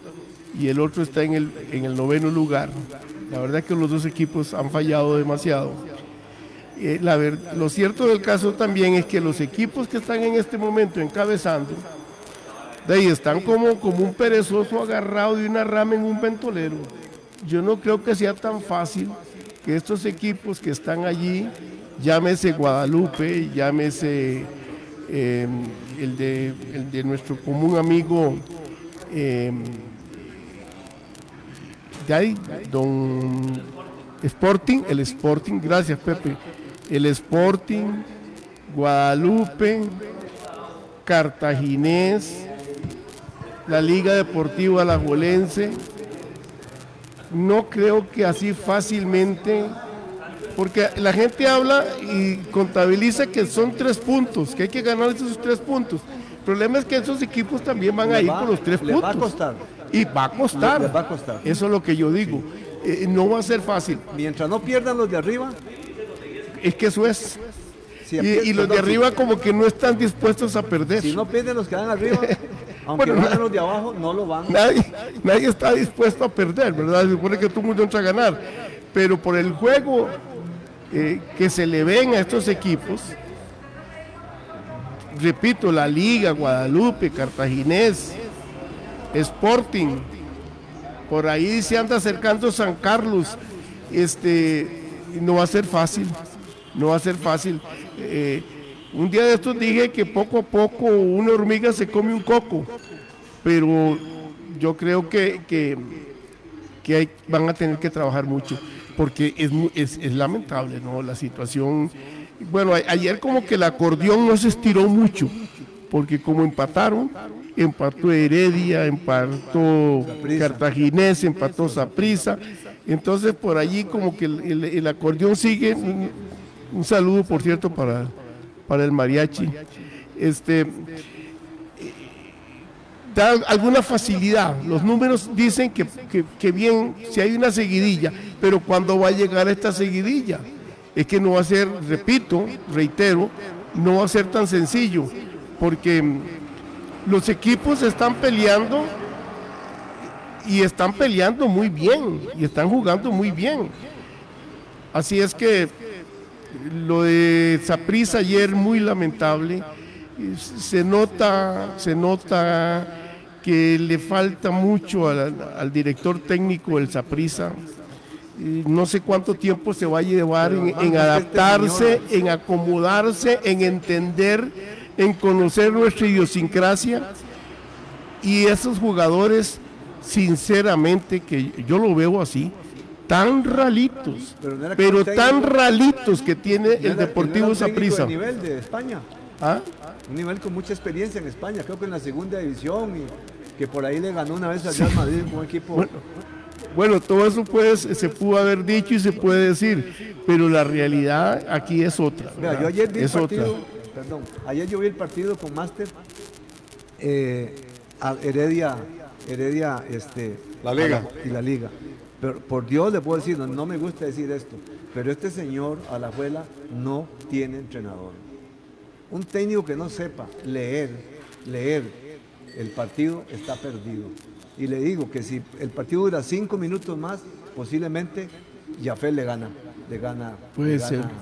y el otro está en el, en el noveno lugar. La verdad que los dos equipos han fallado demasiado. Eh, lo cierto del caso también es que los equipos que están en este momento encabezando, de ahí están como, como un perezoso agarrado de una rama en un ventolero. Yo no creo que sea tan fácil que estos equipos que están allí, llámese Guadalupe, llámese eh, el, de, el de nuestro común amigo eh, de ahí, don Sporting, el Sporting, gracias Pepe, el Sporting, Guadalupe, Cartaginés, la Liga Deportiva Alajuelense. No creo que así fácilmente, porque la gente habla y contabiliza que son tres puntos, que hay que ganar esos tres puntos. El problema es que esos equipos también van a ir va- por los tres puntos. va a costar. Y va a costar. Va a costar. Eso es lo que yo digo. Eh, no va a ser fácil. Mientras no pierdan los de arriba, Es que eso es. si Y, y los de arriba como que no están dispuestos a perder. Si no pierden los que dan arriba, Aunque Bueno, vayan los de abajo, no lo van. nadie, nadie está dispuesto a perder, ¿verdad? Se supone que todo el mundo entra a ganar. Pero por el juego eh, que se le ven a estos equipos, repito, la Liga, Guadalupe, Cartaginés, Sporting, por ahí se anda acercando San Carlos, este, no va a ser fácil, no va a ser fácil. Eh, un día de estos dije que poco a poco una hormiga se come un coco, pero yo creo que, que, que van a tener que trabajar mucho, porque es, es, lamentable, ¿no? La situación. Bueno, ayer como que el acordeón no se estiró mucho, porque como empataron, empató Heredia, empató. Cartaginés, empató Saprisa. Entonces por allí como que el, acordeón sigue. Un saludo, por cierto, para, para el mariachi. Este, da alguna facilidad. Los números dicen que, que- bien, si hay una seguidilla, pero ¿cuándo va a llegar esta seguidilla? Es que no va a ser, repito, reitero, no va a ser tan sencillo, porque los equipos están peleando y están peleando muy bien, y están jugando muy bien. Así es que lo de Saprissa ayer muy lamentable. Se nota, se nota que le falta mucho al, director técnico del Saprissa. No sé cuánto tiempo se va a llevar en, en adaptarse, en acomodarse, en entender, en conocer nuestra idiosincrasia. Y esos jugadores, sinceramente, que yo lo veo así, tan ralitos, Pero no tan ralitos que tiene No el era- no Deportivo Saprissa. de nivel de España. ¿Ah? Un nivel con mucha experiencia en España, creo que en la segunda división y que por ahí le ganó una vez al Real Madrid con un equipo. Bueno, Bueno, todo eso pues, se pudo haber dicho y se puede decir, pero la realidad aquí es otra. Yo ayer vi el es partido, otra. perdón, ayer yo vi el partido con Master, eh, a Heredia, Heredia, este, La Liga. a la- y la Liga. Pero por Dios le puedo decir, no, no me gusta decir esto, pero este señor Alajuela no tiene entrenador. Un técnico que no sepa leer, leer el partido está perdido. Y le digo que si el partido dura cinco minutos más, posiblemente Jafé le gana, le gana, Puede le ser. gana,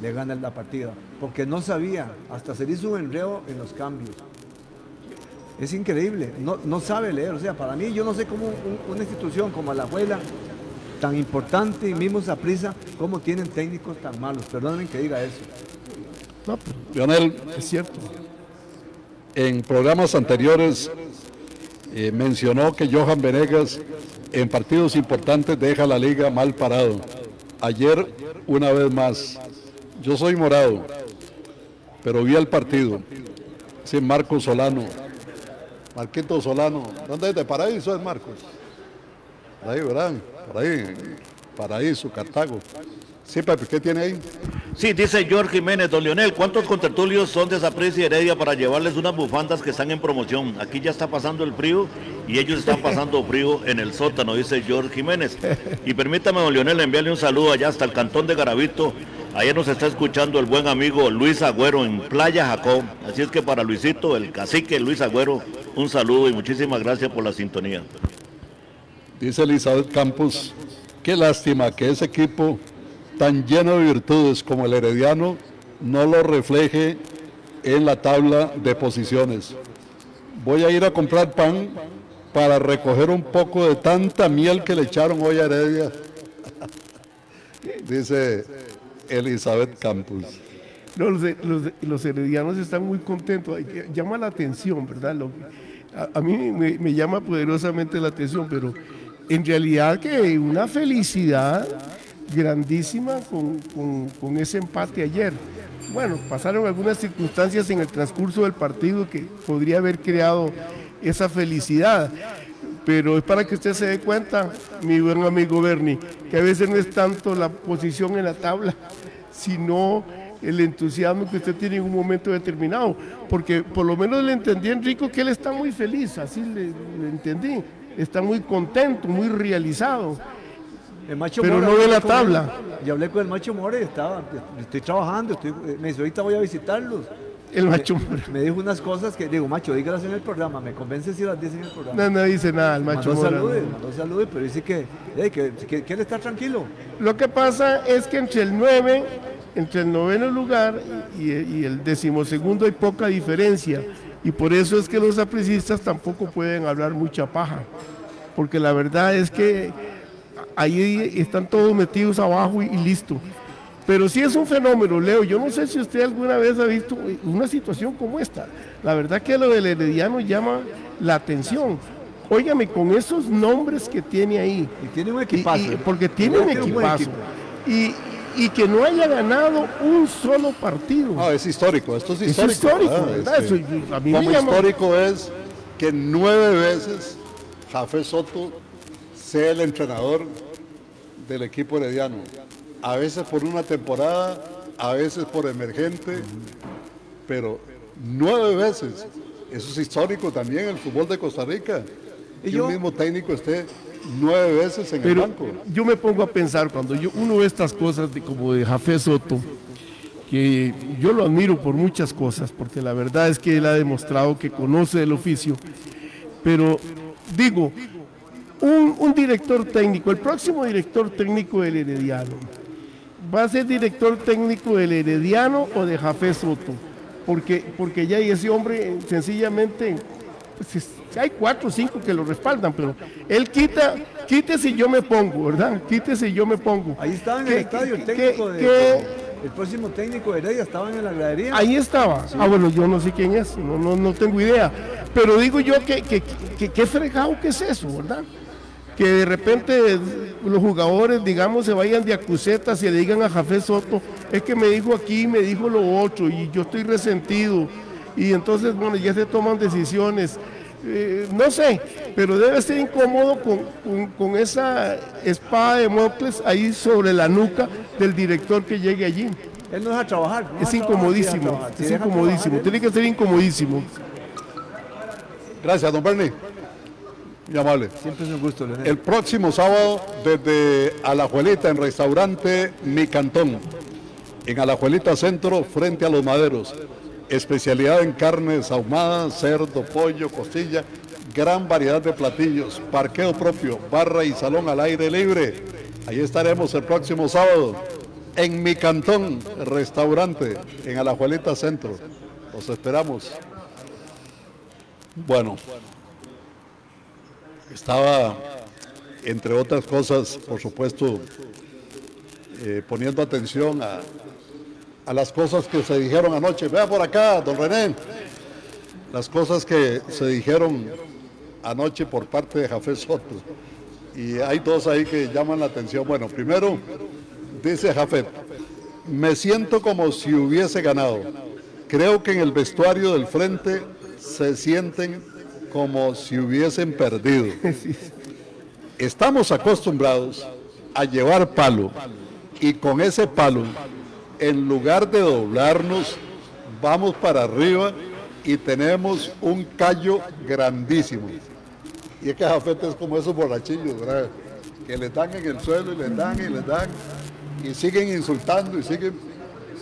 le gana la partida. Porque no sabía, hasta se le hizo un enreo en los cambios. Es increíble, no, no sabe leer. O sea, para mí yo no sé cómo un- una institución como la abuela, tan importante y mismo prisa, cómo tienen técnicos tan malos. Perdónenme que diga eso. No, pero Lionel, es cierto. en programas anteriores eh, mencionó que Johan Venegas en partidos importantes deja la liga mal parado. Ayer, una vez más, yo soy morado, pero vi el partido. Sí, Marcos Solano. Marquito Solano. ¿Dónde es? ¿De Paraíso es Marcos? Por ahí, ¿verdad? Por ahí. Paraíso, Cartago. Sí, Pepe, ¿qué tiene ahí? Sí, dice George Jiménez, don Leonel, ¿cuántos contertulios son de Saprissa y Heredia para llevarles unas bufandas que están en promoción? Aquí ya está pasando el frío y ellos están pasando frío en el sótano, dice George Jiménez. Y permítame, don Leonel, enviarle un saludo allá hasta el cantón de Garavito. Ayer nos está escuchando el buen amigo Luis Agüero en Playa Jacob. Así es que para Luisito, el cacique Luis Agüero, un saludo y muchísimas gracias por la sintonía. Dice Elizabeth Campos, qué lástima que ese equipo tan lleno de virtudes como el Herediano no lo refleje en la tabla de posiciones. Voy a ir a comprar pan para recoger un poco de tanta miel que le echaron hoy a Heredia. Dice Elizabeth Campos. Los, los- los heredianos están muy contentos. Llama la atención, ¿verdad? A mí me, me llama poderosamente la atención, pero en realidad que una felicidad grandísima con, con- con ese empate ayer. Bueno, pasaron algunas circunstancias en el transcurso del partido que podría haber creado esa felicidad. Pero es para que usted se dé cuenta, mi buen amigo Bernie, que a veces no es tanto la posición en la tabla, sino el entusiasmo que usted tiene en un momento determinado. Porque por lo menos le entendí Enrico que él está muy feliz, así le, le entendí. Está muy contento, muy realizado. El macho Pero Mora, no ve la él, tabla. Y hablé con el macho More, estaba, estoy trabajando, estoy- me dice, ahorita voy a visitarlos. El macho Mora. Me dijo unas cosas que, digo, macho, dígalas en el programa, me convence si las dice en el programa. No, no dice nada el macho mandó Mora. saludes, no. mandó saludes, pero dice que, eh, que, que quiere estar tranquilo. Lo que pasa es que entre el 9, entre el noveno lugar y, y el decimosegundo hay poca diferencia. Y por eso es que los aprecistas tampoco pueden hablar mucha paja. Porque la verdad es que ahí están todos metidos abajo y, y listo. Pero sí es un fenómeno, Leo. Yo no sé si usted alguna vez ha visto una situación como esta. La verdad que lo del Herediano llama la atención. Óigame, con esos nombres que tiene ahí, Y tiene un equipazo. y- porque tiene un equipazo. equipo. Y, y que no haya ganado un solo partido. No, es histórico, esto es Es histórico. histórico, ¿verdad? ¿verdad? Este, Eso, a mí me como llama- histórico es que nueve veces Jafé Soto sea el entrenador del equipo herediano. A veces por una temporada, a veces por emergente, pero nueve veces. Eso es histórico también el fútbol de Costa Rica. Y que yo- un mismo técnico esté nueve veces en el banco. yo me pongo a pensar cuando yo uno ve estas cosas de, como de Jafé Soto, que yo lo admiro por muchas cosas, porque la verdad es que él ha demostrado que conoce el oficio. Pero digo, un, un director técnico, el próximo director técnico del Herediano, ¿va a ser director técnico del Herediano o de Jafé Soto? Porque, porque ya ese hombre sencillamente, pues, es- hay cuatro o cinco que lo respaldan, pero él quita, quítese y yo me pongo, ¿verdad? Quítese y yo me pongo. Ahí estaba en ¿Qué- el estadio el técnico de, qué- El próximo técnico de Heredia estaba en la gradería. Ahí estaba. Ah, bueno, yo no sé quién es, no, no, no tengo idea. Pero digo yo que, que, que, que fregado que es eso, ¿verdad? Que de repente los jugadores, digamos, se vayan de acusetas y le digan a Jafé Soto, es que me dijo aquí, me dijo lo otro, y yo estoy resentido. Y entonces, bueno, ya se toman decisiones. Eh, no sé, pero debe ser incómodo con, con- con esa espada de Mocles ahí sobre la nuca del director que llegue allí. Él no deja trabajar. no Es deja incomodísimo, trabajar. Si es incomodísimo, trabajar, tiene que ser incomodísimo. Gracias, don Bernie. Muy amable. Siempre es un gusto, Leonel. El próximo sábado desde Alajuelita en restaurante Mi Cantón, en Alajuelita Centro, frente a los maderos. Especialidad en carnes ahumadas, cerdo, pollo, costilla, gran variedad de platillos, parqueo propio, barra y salón al aire libre. Ahí estaremos el próximo sábado en Mi Cantón, restaurante, en Alajuelita Centro. Los esperamos. Bueno, estaba, entre otras cosas, por supuesto, eh, poniendo atención a, a las cosas que se dijeron anoche. Vea por acá, don René, las cosas que se dijeron anoche por parte de Jafé Soto. Y hay dos ahí que llaman la atención. Bueno, primero, dice Jafet, me siento como si hubiese ganado. Creo que en el vestuario del frente se sienten como si hubiesen perdido. Estamos acostumbrados a llevar palo y con ese palo, en lugar de doblarnos, vamos para arriba y tenemos un callo grandísimo. Y es que Jafet es como esos borrachillos, ¿verdad? Que le dan en el suelo y les dan y les dan y siguen insultando y siguen...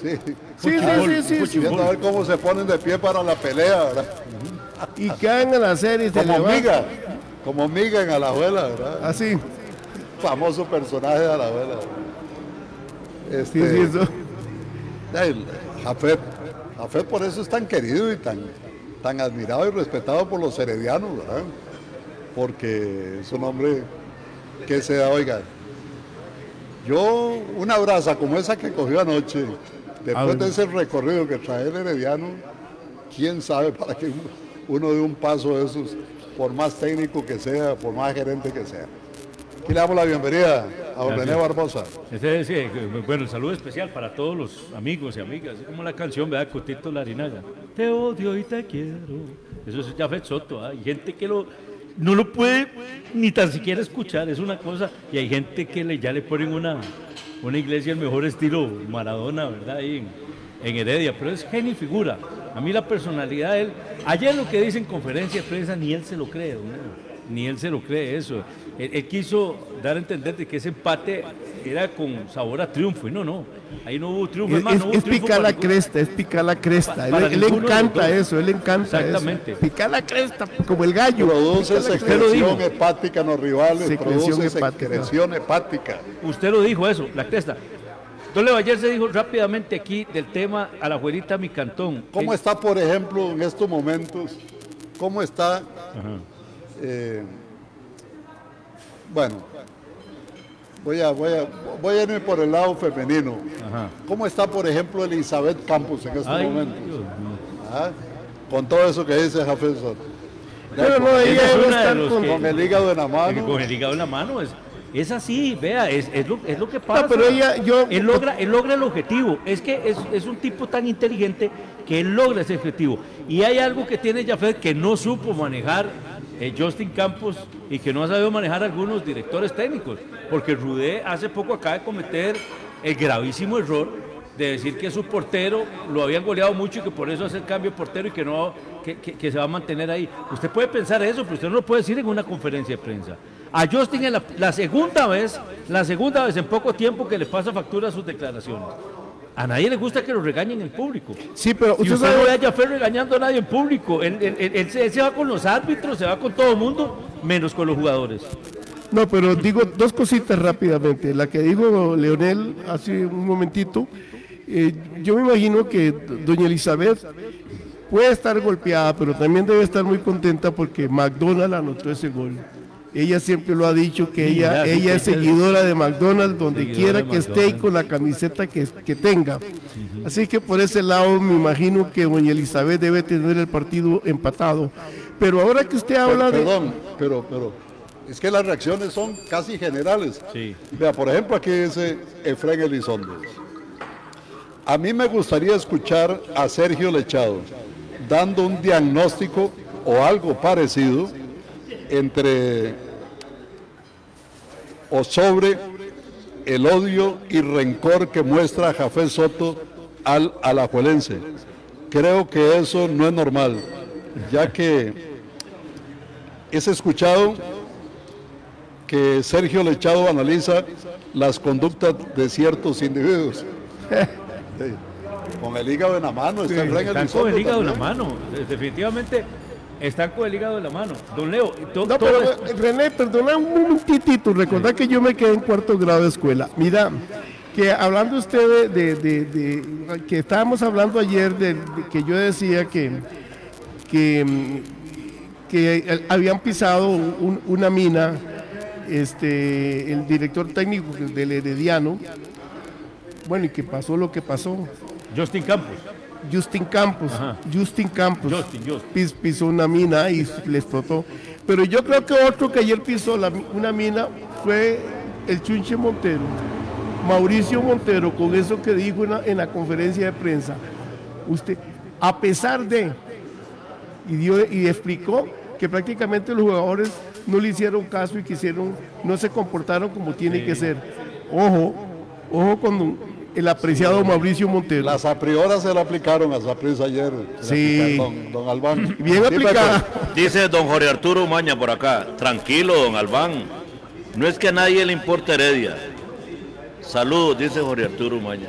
Sí, Sí, sí, sí, sí, Viendo a ver cómo se ponen de pie para la pelea, ¿verdad? Y caen a la serie y se Como miga, como miga en Alajuela, ¿verdad? Así, Famoso personaje de Alajuela. Este, sí, eso. el Jafet, Jafet por eso es tan querido y tan, tan admirado y respetado por los heredianos, ¿verdad? Porque es un hombre que se da, oiga, yo una brasa como esa que cogió anoche, después de ese recorrido que trae el herediano, quién sabe para qué uno de un paso de esos, por más técnico que sea, por más gerente que sea. Aquí le damos la bienvenida a don René Barbosa. Este es, eh, bueno, saludo especial para todos los amigos y amigas, así como la canción, ¿verdad? Cotito Larinaga. Te odio y te quiero. Eso es Jafet Soto, ¿ah? Hay gente que lo, no lo puede ni tan siquiera escuchar, es una cosa. Y hay gente que le, ya le ponen una, una iglesia el mejor estilo Maradona, ¿verdad? Ahí en, en Heredia, pero es genio y figura. A mí la personalidad de él, ayer lo que dice en conferencia de prensa, ni él se lo cree, don ni él se lo cree eso. Él, él quiso dar a entender de que ese empate era con sabor a triunfo, y no, no, ahí no hubo triunfo. Es, es- no hubo es triunfo picar la ningún- cresta, es picar la cresta. Él, los encanta eso, él encanta Exactamente. eso. Picar la cresta, como el gallo. Produce secreción hepática en los rivales, Secreción produce hepática. secreción hepática. Usted lo dijo eso, la cresta. Don Leo, ayer se dijo rápidamente aquí del tema a la abuelita mi cantón. ¿Cómo Eh, está, por ejemplo, en estos momentos? ¿Cómo está? eh, bueno, voy a, voy, a, voy a irme por el lado femenino. Ajá. ¿Cómo está, por ejemplo, Elizabeth Campos en estos Ay, momentos? ¿Ah? Con todo eso que dice Jafet Soto. Pero ella es los que- Con el hígado en la mano. Con el hígado en la mano. Es, es así, vea, es, es lo, es lo que pasa. No, pero ella, yo, Él logra, él logra el objetivo. Es que es, es un tipo tan inteligente que él logra ese objetivo. Y hay algo que tiene Jafet que no supo manejar eh, Justin Campos y que no ha sabido manejar algunos directores técnicos. Porque Rudé hace poco acaba de cometer el gravísimo error de decir que su portero lo habían goleado mucho y que por eso hace el cambio de portero y que no que, que- que se va a mantener ahí. Usted puede pensar eso, pero usted no lo puede decir en una conferencia de prensa. A Justin en la, la segunda vez, la segunda vez en poco tiempo que le pasa factura a sus declaraciones. A nadie le gusta que lo regañen en público. sí, pero usted usted no sabe, ve a Jaffer regañando a nadie en público. Él, él- él- él se, él se va con los árbitros, se va con todo el mundo, menos con los jugadores. no, pero digo dos cositas rápidamente. La que dijo Leonel hace un momentito, eh, yo me imagino que doña Elizabeth puede estar golpeada, pero también debe estar muy contenta porque McDonald's anotó ese gol. Ella siempre lo ha dicho que Sí, ella, ella es seguidora de McDonald's donde quiera que esté y con la camiseta que, que tenga. Así que por ese lado me imagino que doña Elizabeth debe tener el partido empatado. Pero ahora que usted habla de... Perdón, pero, pero es que las reacciones son casi generales. Sí. Vea, por ejemplo, aquí dice Efraín Elizondo. A mí me gustaría escuchar a Sergio Lechado dando un diagnóstico o algo parecido entre o sobre el odio y rencor que muestra Jafé Soto al alajuelense. Creo que eso no es normal, ya que es escuchado que Sergio Lechado analiza las conductas de ciertos individuos. Con el hígado en la mano está con el hígado en la mano. de- Definitivamente están con el hígado en la mano. Don Leo, to- No, pero René, perdona un momentitito. Recordá que yo me quedé en cuarto grado de escuela. Mira, que hablando usted de, de- de- de- que estábamos hablando ayer de, de que yo decía que que, que habían pisado un- una mina, este, el director técnico del Herediano. Bueno, y que pasó lo que pasó. Justin Campos. Justin Campos, Ajá. Justin Campos Justin, Justin. pis- pisó una mina y le explotó. Pero yo creo que otro que ayer pisó la una mina fue el Chunche Montero, Mauricio Montero, con eso que dijo en la, en la conferencia de prensa. Usted, a pesar de, y, dio, y explicó que prácticamente los jugadores no le hicieron caso y quisieron, no se comportaron como tiene que ser. Ojo, ojo con el apreciado Mauricio Montero. Las a priori se la aplicaron a Saprissa ayer. Sí. Don, don Albán. Bien aplicada. Dice don Jorge Arturo Maña por acá, tranquilo, don Albán. No es que a nadie le importe Heredia. Saludos, dice Jorge Arturo Maña.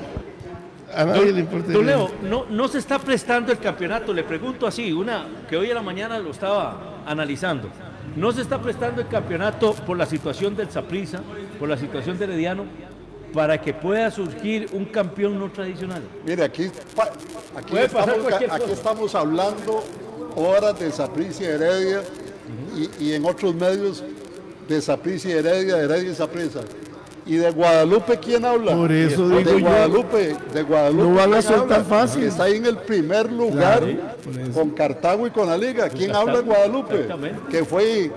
A nadie le importa. Don Leo, no, no se está prestando el campeonato, le pregunto así, una que hoy en la mañana lo estaba analizando. No se está prestando el campeonato por la situación del Saprissa, por la situación de Herediano, para que pueda surgir un campeón no tradicional. Mire, aquí, aquí, Puede pasar estamos, cualquier aquí cosa. estamos hablando horas de Saprissa y Heredia y, y en otros medios de Saprissa y Heredia, Heredia y Saprissa. ¿Y de Guadalupe quién habla? Por eso de digo yo, Guadalupe, de Guadalupe. no van a ¿quién soltar habla? fácil. Que está ahí en el primer lugar con Cartago y con la Liga. ¿Quién habla de Guadalupe? Que fue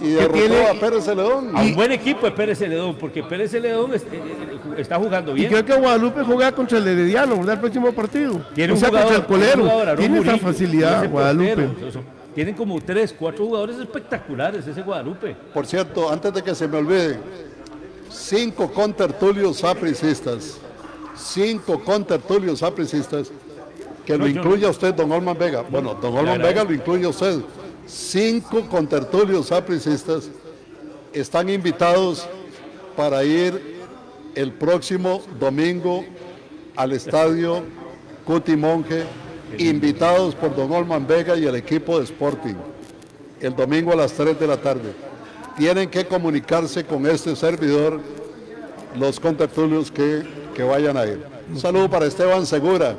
y, y derrotó tiene- a Pérez Celedón. A un buen equipo de Pérez Celedón, porque Pérez Celedón es- eh, eh, está jugando Y bien. creo que Guadalupe juega contra el Herediano, ¿verdad? El próximo partido. Tiene o un sea, jugador, contra el tiene un colero. Tiene esa facilidad, Guadalupe. portero, Tienen como tres, cuatro jugadores espectaculares ese Guadalupe. Por cierto, antes de que se me olvide, cinco contertulios sapricistas, cinco contertulios sapricistas, que No, lo incluya usted, don Olman Vega. Bueno, don Olman. Vega lo incluye usted, cinco contertulios sapricistas están invitados para ir el próximo domingo al estadio Cuti Monje, invitados por Don Olman Vega y el equipo de Sporting, el domingo a las 3 de la tarde. Tienen que comunicarse con este servidor los contertulios que, que vayan a ir. Un saludo para Esteban Segura,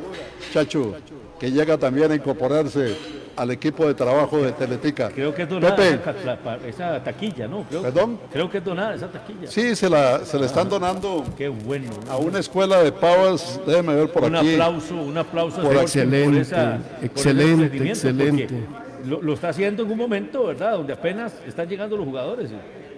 Chachu, que llega también a incorporarse al equipo de trabajo de Teletica. Creo que es donada Pepe. esa, taquilla, ¿no? Creo, ¿Perdón? Creo que es donada esa taquilla. Sí, se, la, se le están donando Qué bueno. ¿no? a una escuela de pavas, déjeme ver por un aquí. aplauso, un aplauso. Por excelente, por excelente, excelente. Lo, lo está haciendo en un momento, ¿verdad? Donde apenas están llegando los jugadores.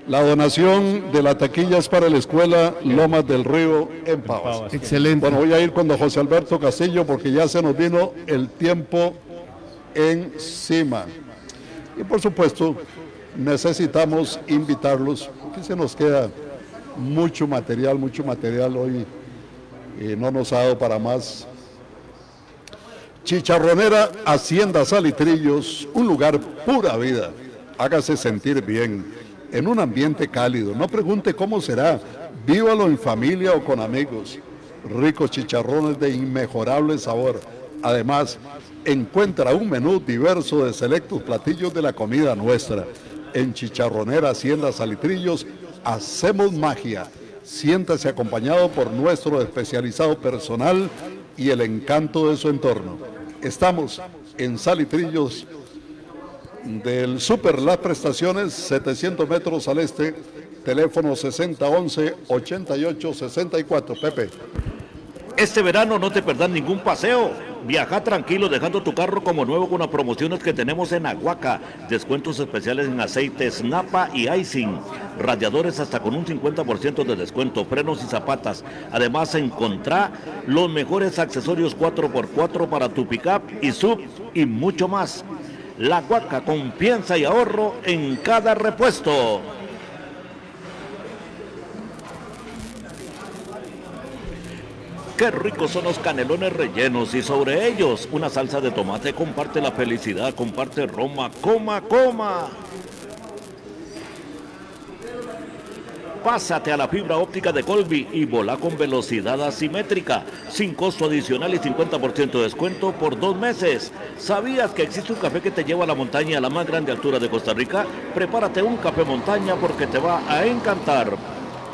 La donación de la taquilla es para la escuela Lomas del Río en Pavas. Pavas. Excelente. Bueno, voy a ir con don José Alberto Castillo porque ya se nos vino el tiempo encima. Y por supuesto, necesitamos invitarlos, que se nos queda mucho material, mucho material hoy y no nos ha dado para más. Chicharronera Hacienda Salitrillos, un lugar pura vida. Hágase sentir bien, en un ambiente cálido. No pregunte cómo será, vívalo en familia o con amigos. Ricos chicharrones de inmejorable sabor. Además, encuentra un menú diverso de selectos platillos de la comida nuestra. En Chicharronera Hacienda Salitrillos hacemos magia. Siéntase acompañado por nuestro especializado personal y el encanto de su entorno. Estamos en Salitrillos del Super Las Prestaciones, 700 metros al este, teléfono 6011-8864. Pepe. Este verano no te perdás ningún paseo. Viaja tranquilo dejando tu carro como nuevo con las promociones que tenemos en Aguaca. Descuentos especiales en aceites Napa y Icing. Radiadores hasta con un 50% de descuento. Frenos y zapatas. Además encontrá los mejores accesorios 4x4 para tu pickup y sub y mucho más. La Aguaca, confianza y ahorro en cada repuesto. Qué ricos son los canelones rellenos y sobre ellos una salsa de tomate. Comparte la felicidad, comparte Roma, coma, coma. Pásate a la fibra óptica de Colby y volá con velocidad asimétrica, sin costo adicional y 50% de descuento por dos meses. ¿Sabías que existe un café que te lleva a la montaña a la más grande altura de Costa Rica? Prepárate un café montaña porque te va a encantar.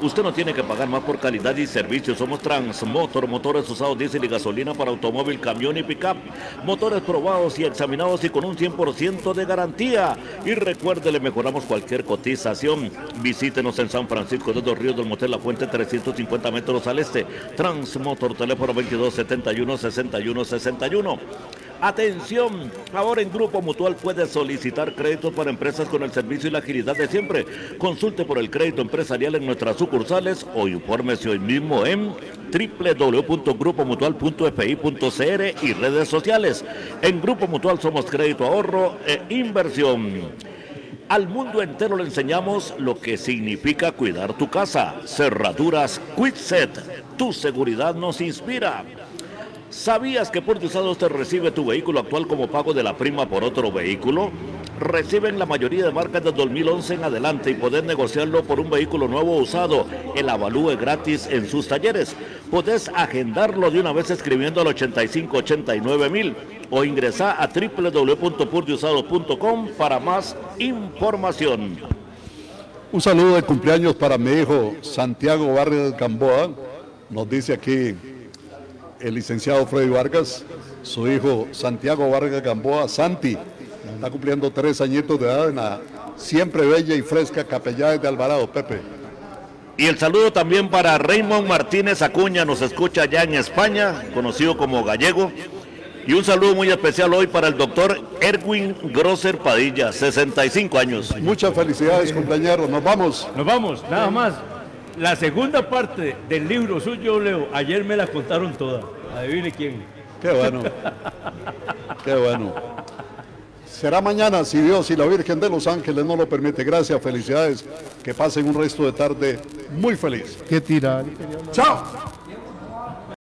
Usted no tiene que pagar más por calidad y servicio. Somos Transmotor, motores usados diésel y gasolina para automóvil, camión y pickup. Motores probados y examinados y con un 100% de garantía. Y recuerde, le mejoramos cualquier cotización. Visítenos en San Francisco de los Ríos del Motel La Fuente, 350 metros al este. Transmotor, teléfono 2271 6161. Atención, ahora en Grupo Mutual puedes solicitar créditos para empresas con el servicio y la agilidad de siempre. Consulte por el crédito empresarial en nuestras sucursales o infórmese hoy mismo en www.grupomutual.fi.cr y redes sociales. En Grupo Mutual somos crédito, ahorro e inversión. Al mundo entero le enseñamos lo que significa cuidar tu casa. Cerraduras Quitset. Tu seguridad nos inspira. ¿Sabías que por usados te recibe tu vehículo actual como pago de la prima por otro vehículo? Reciben la mayoría de marcas de 2011 en adelante y podés negociarlo por un vehículo nuevo usado. El avalúe gratis en sus talleres. Podés agendarlo de una vez escribiendo al 8589 mil o ingresar a www.purdiusados.com para más información. Un saludo de cumpleaños para mi hijo Santiago Vargas Gamboa. Nos dice aquí el licenciado Freddy Vargas, su hijo Santiago Vargas Gamboa, Santi, está cumpliendo tres añitos de edad en la siempre bella y fresca Capellanes de Alvarado, Pepe. Y el saludo también para Raymond Martínez Acuña, nos escucha allá en España, conocido como Gallego. Y un saludo muy especial hoy para el doctor Erwin Grosser Padilla, 65 años. Muchas felicidades, compañeros. Nos vamos. Nos vamos, nada más. La segunda parte del libro suyo, Leo, ayer me la contaron toda. Adivine quién. Qué bueno. Qué bueno. Será mañana, si Dios y la Virgen de los Ángeles no lo permite. Gracias, felicidades. Que pasen un resto de tarde muy feliz. Qué tirar. Chao.